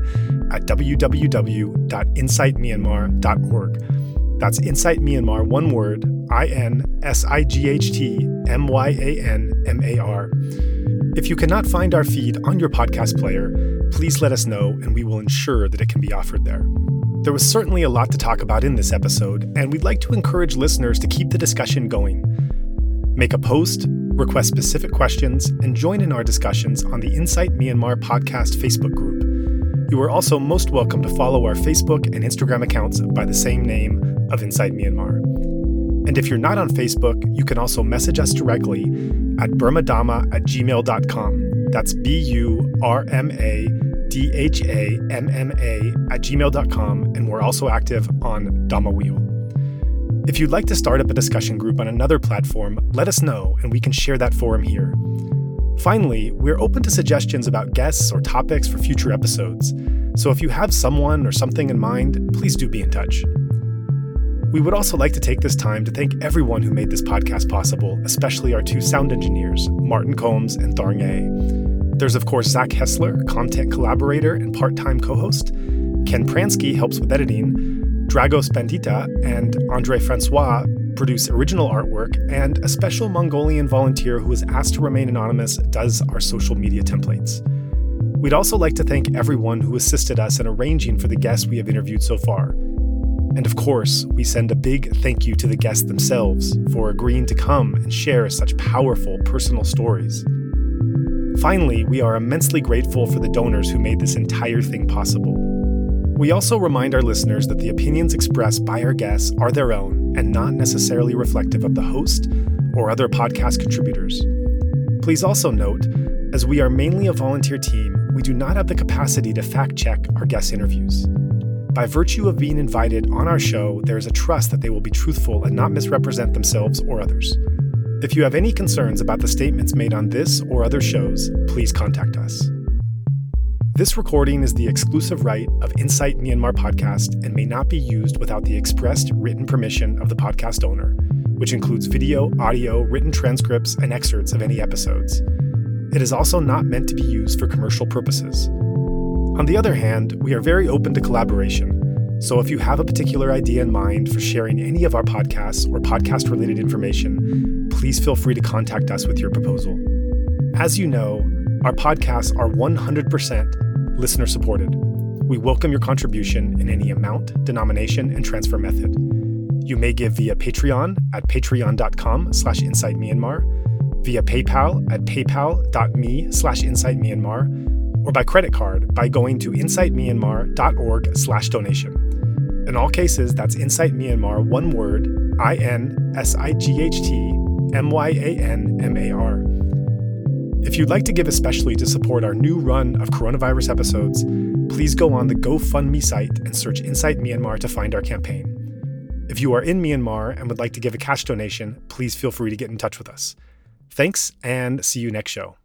at www.insightmyanmar.org. That's Insight Myanmar, one word, I N S I G H T M Y A N M A R. If you cannot find our feed on your podcast player, please let us know and we will ensure that it can be offered there. There was certainly a lot to talk about in this episode, and we'd like to encourage listeners to keep the discussion going. Make a post, request specific questions, and join in our discussions on the Insight Myanmar podcast Facebook group. You are also most welcome to follow our Facebook and Instagram accounts by the same name of Insight Myanmar. And if you're not on Facebook, you can also message us directly at burmadhamma at gmail.com. That's B U R M A D H A M M A at gmail.com, and we're also active on Dhamma Wheel. If you'd like to start up a discussion group on another platform, let us know and we can share that forum here. Finally, we're open to suggestions about guests or topics for future episodes. So if you have someone or something in mind, please do be in touch. We would also like to take this time to thank everyone who made this podcast possible, especially our two sound engineers, Martin Combs and Tharng There's, of course, Zach Hessler, content collaborator and part time co host. Ken Pransky helps with editing. Dragos Bandita and Andre Francois produce original artwork, and a special Mongolian volunteer who was asked to remain anonymous does our social media templates. We'd also like to thank everyone who assisted us in arranging for the guests we have interviewed so far. And of course, we send a big thank you to the guests themselves for agreeing to come and share such powerful personal stories. Finally, we are immensely grateful for the donors who made this entire thing possible. We also remind our listeners that the opinions expressed by our guests are their own and not necessarily reflective of the host or other podcast contributors. Please also note, as we are mainly a volunteer team, we do not have the capacity to fact check our guest interviews. By virtue of being invited on our show, there is a trust that they will be truthful and not misrepresent themselves or others. If you have any concerns about the statements made on this or other shows, please contact us. This recording is the exclusive right of Insight Myanmar podcast and may not be used without the expressed written permission of the podcast owner, which includes video, audio, written transcripts, and excerpts of any episodes. It is also not meant to be used for commercial purposes. On the other hand, we are very open to collaboration. So if you have a particular idea in mind for sharing any of our podcasts or podcast related information, please feel free to contact us with your proposal. As you know, our podcasts are 100% listener supported. We welcome your contribution in any amount, denomination, and transfer method. You may give via Patreon at patreon.com slash insightmyanmar, via PayPal at paypal.me slash insightmyanmar, or by credit card by going to insightmyanmar.org slash donation. In all cases, that's Insight Myanmar, one word, I-N-S-I-G-H-T-M-Y-A-N-M-A-R. If you'd like to give especially to support our new run of coronavirus episodes, please go on the GoFundMe site and search Insight Myanmar to find our campaign. If you are in Myanmar and would like to give a cash donation, please feel free to get in touch with us. Thanks, and see you next show.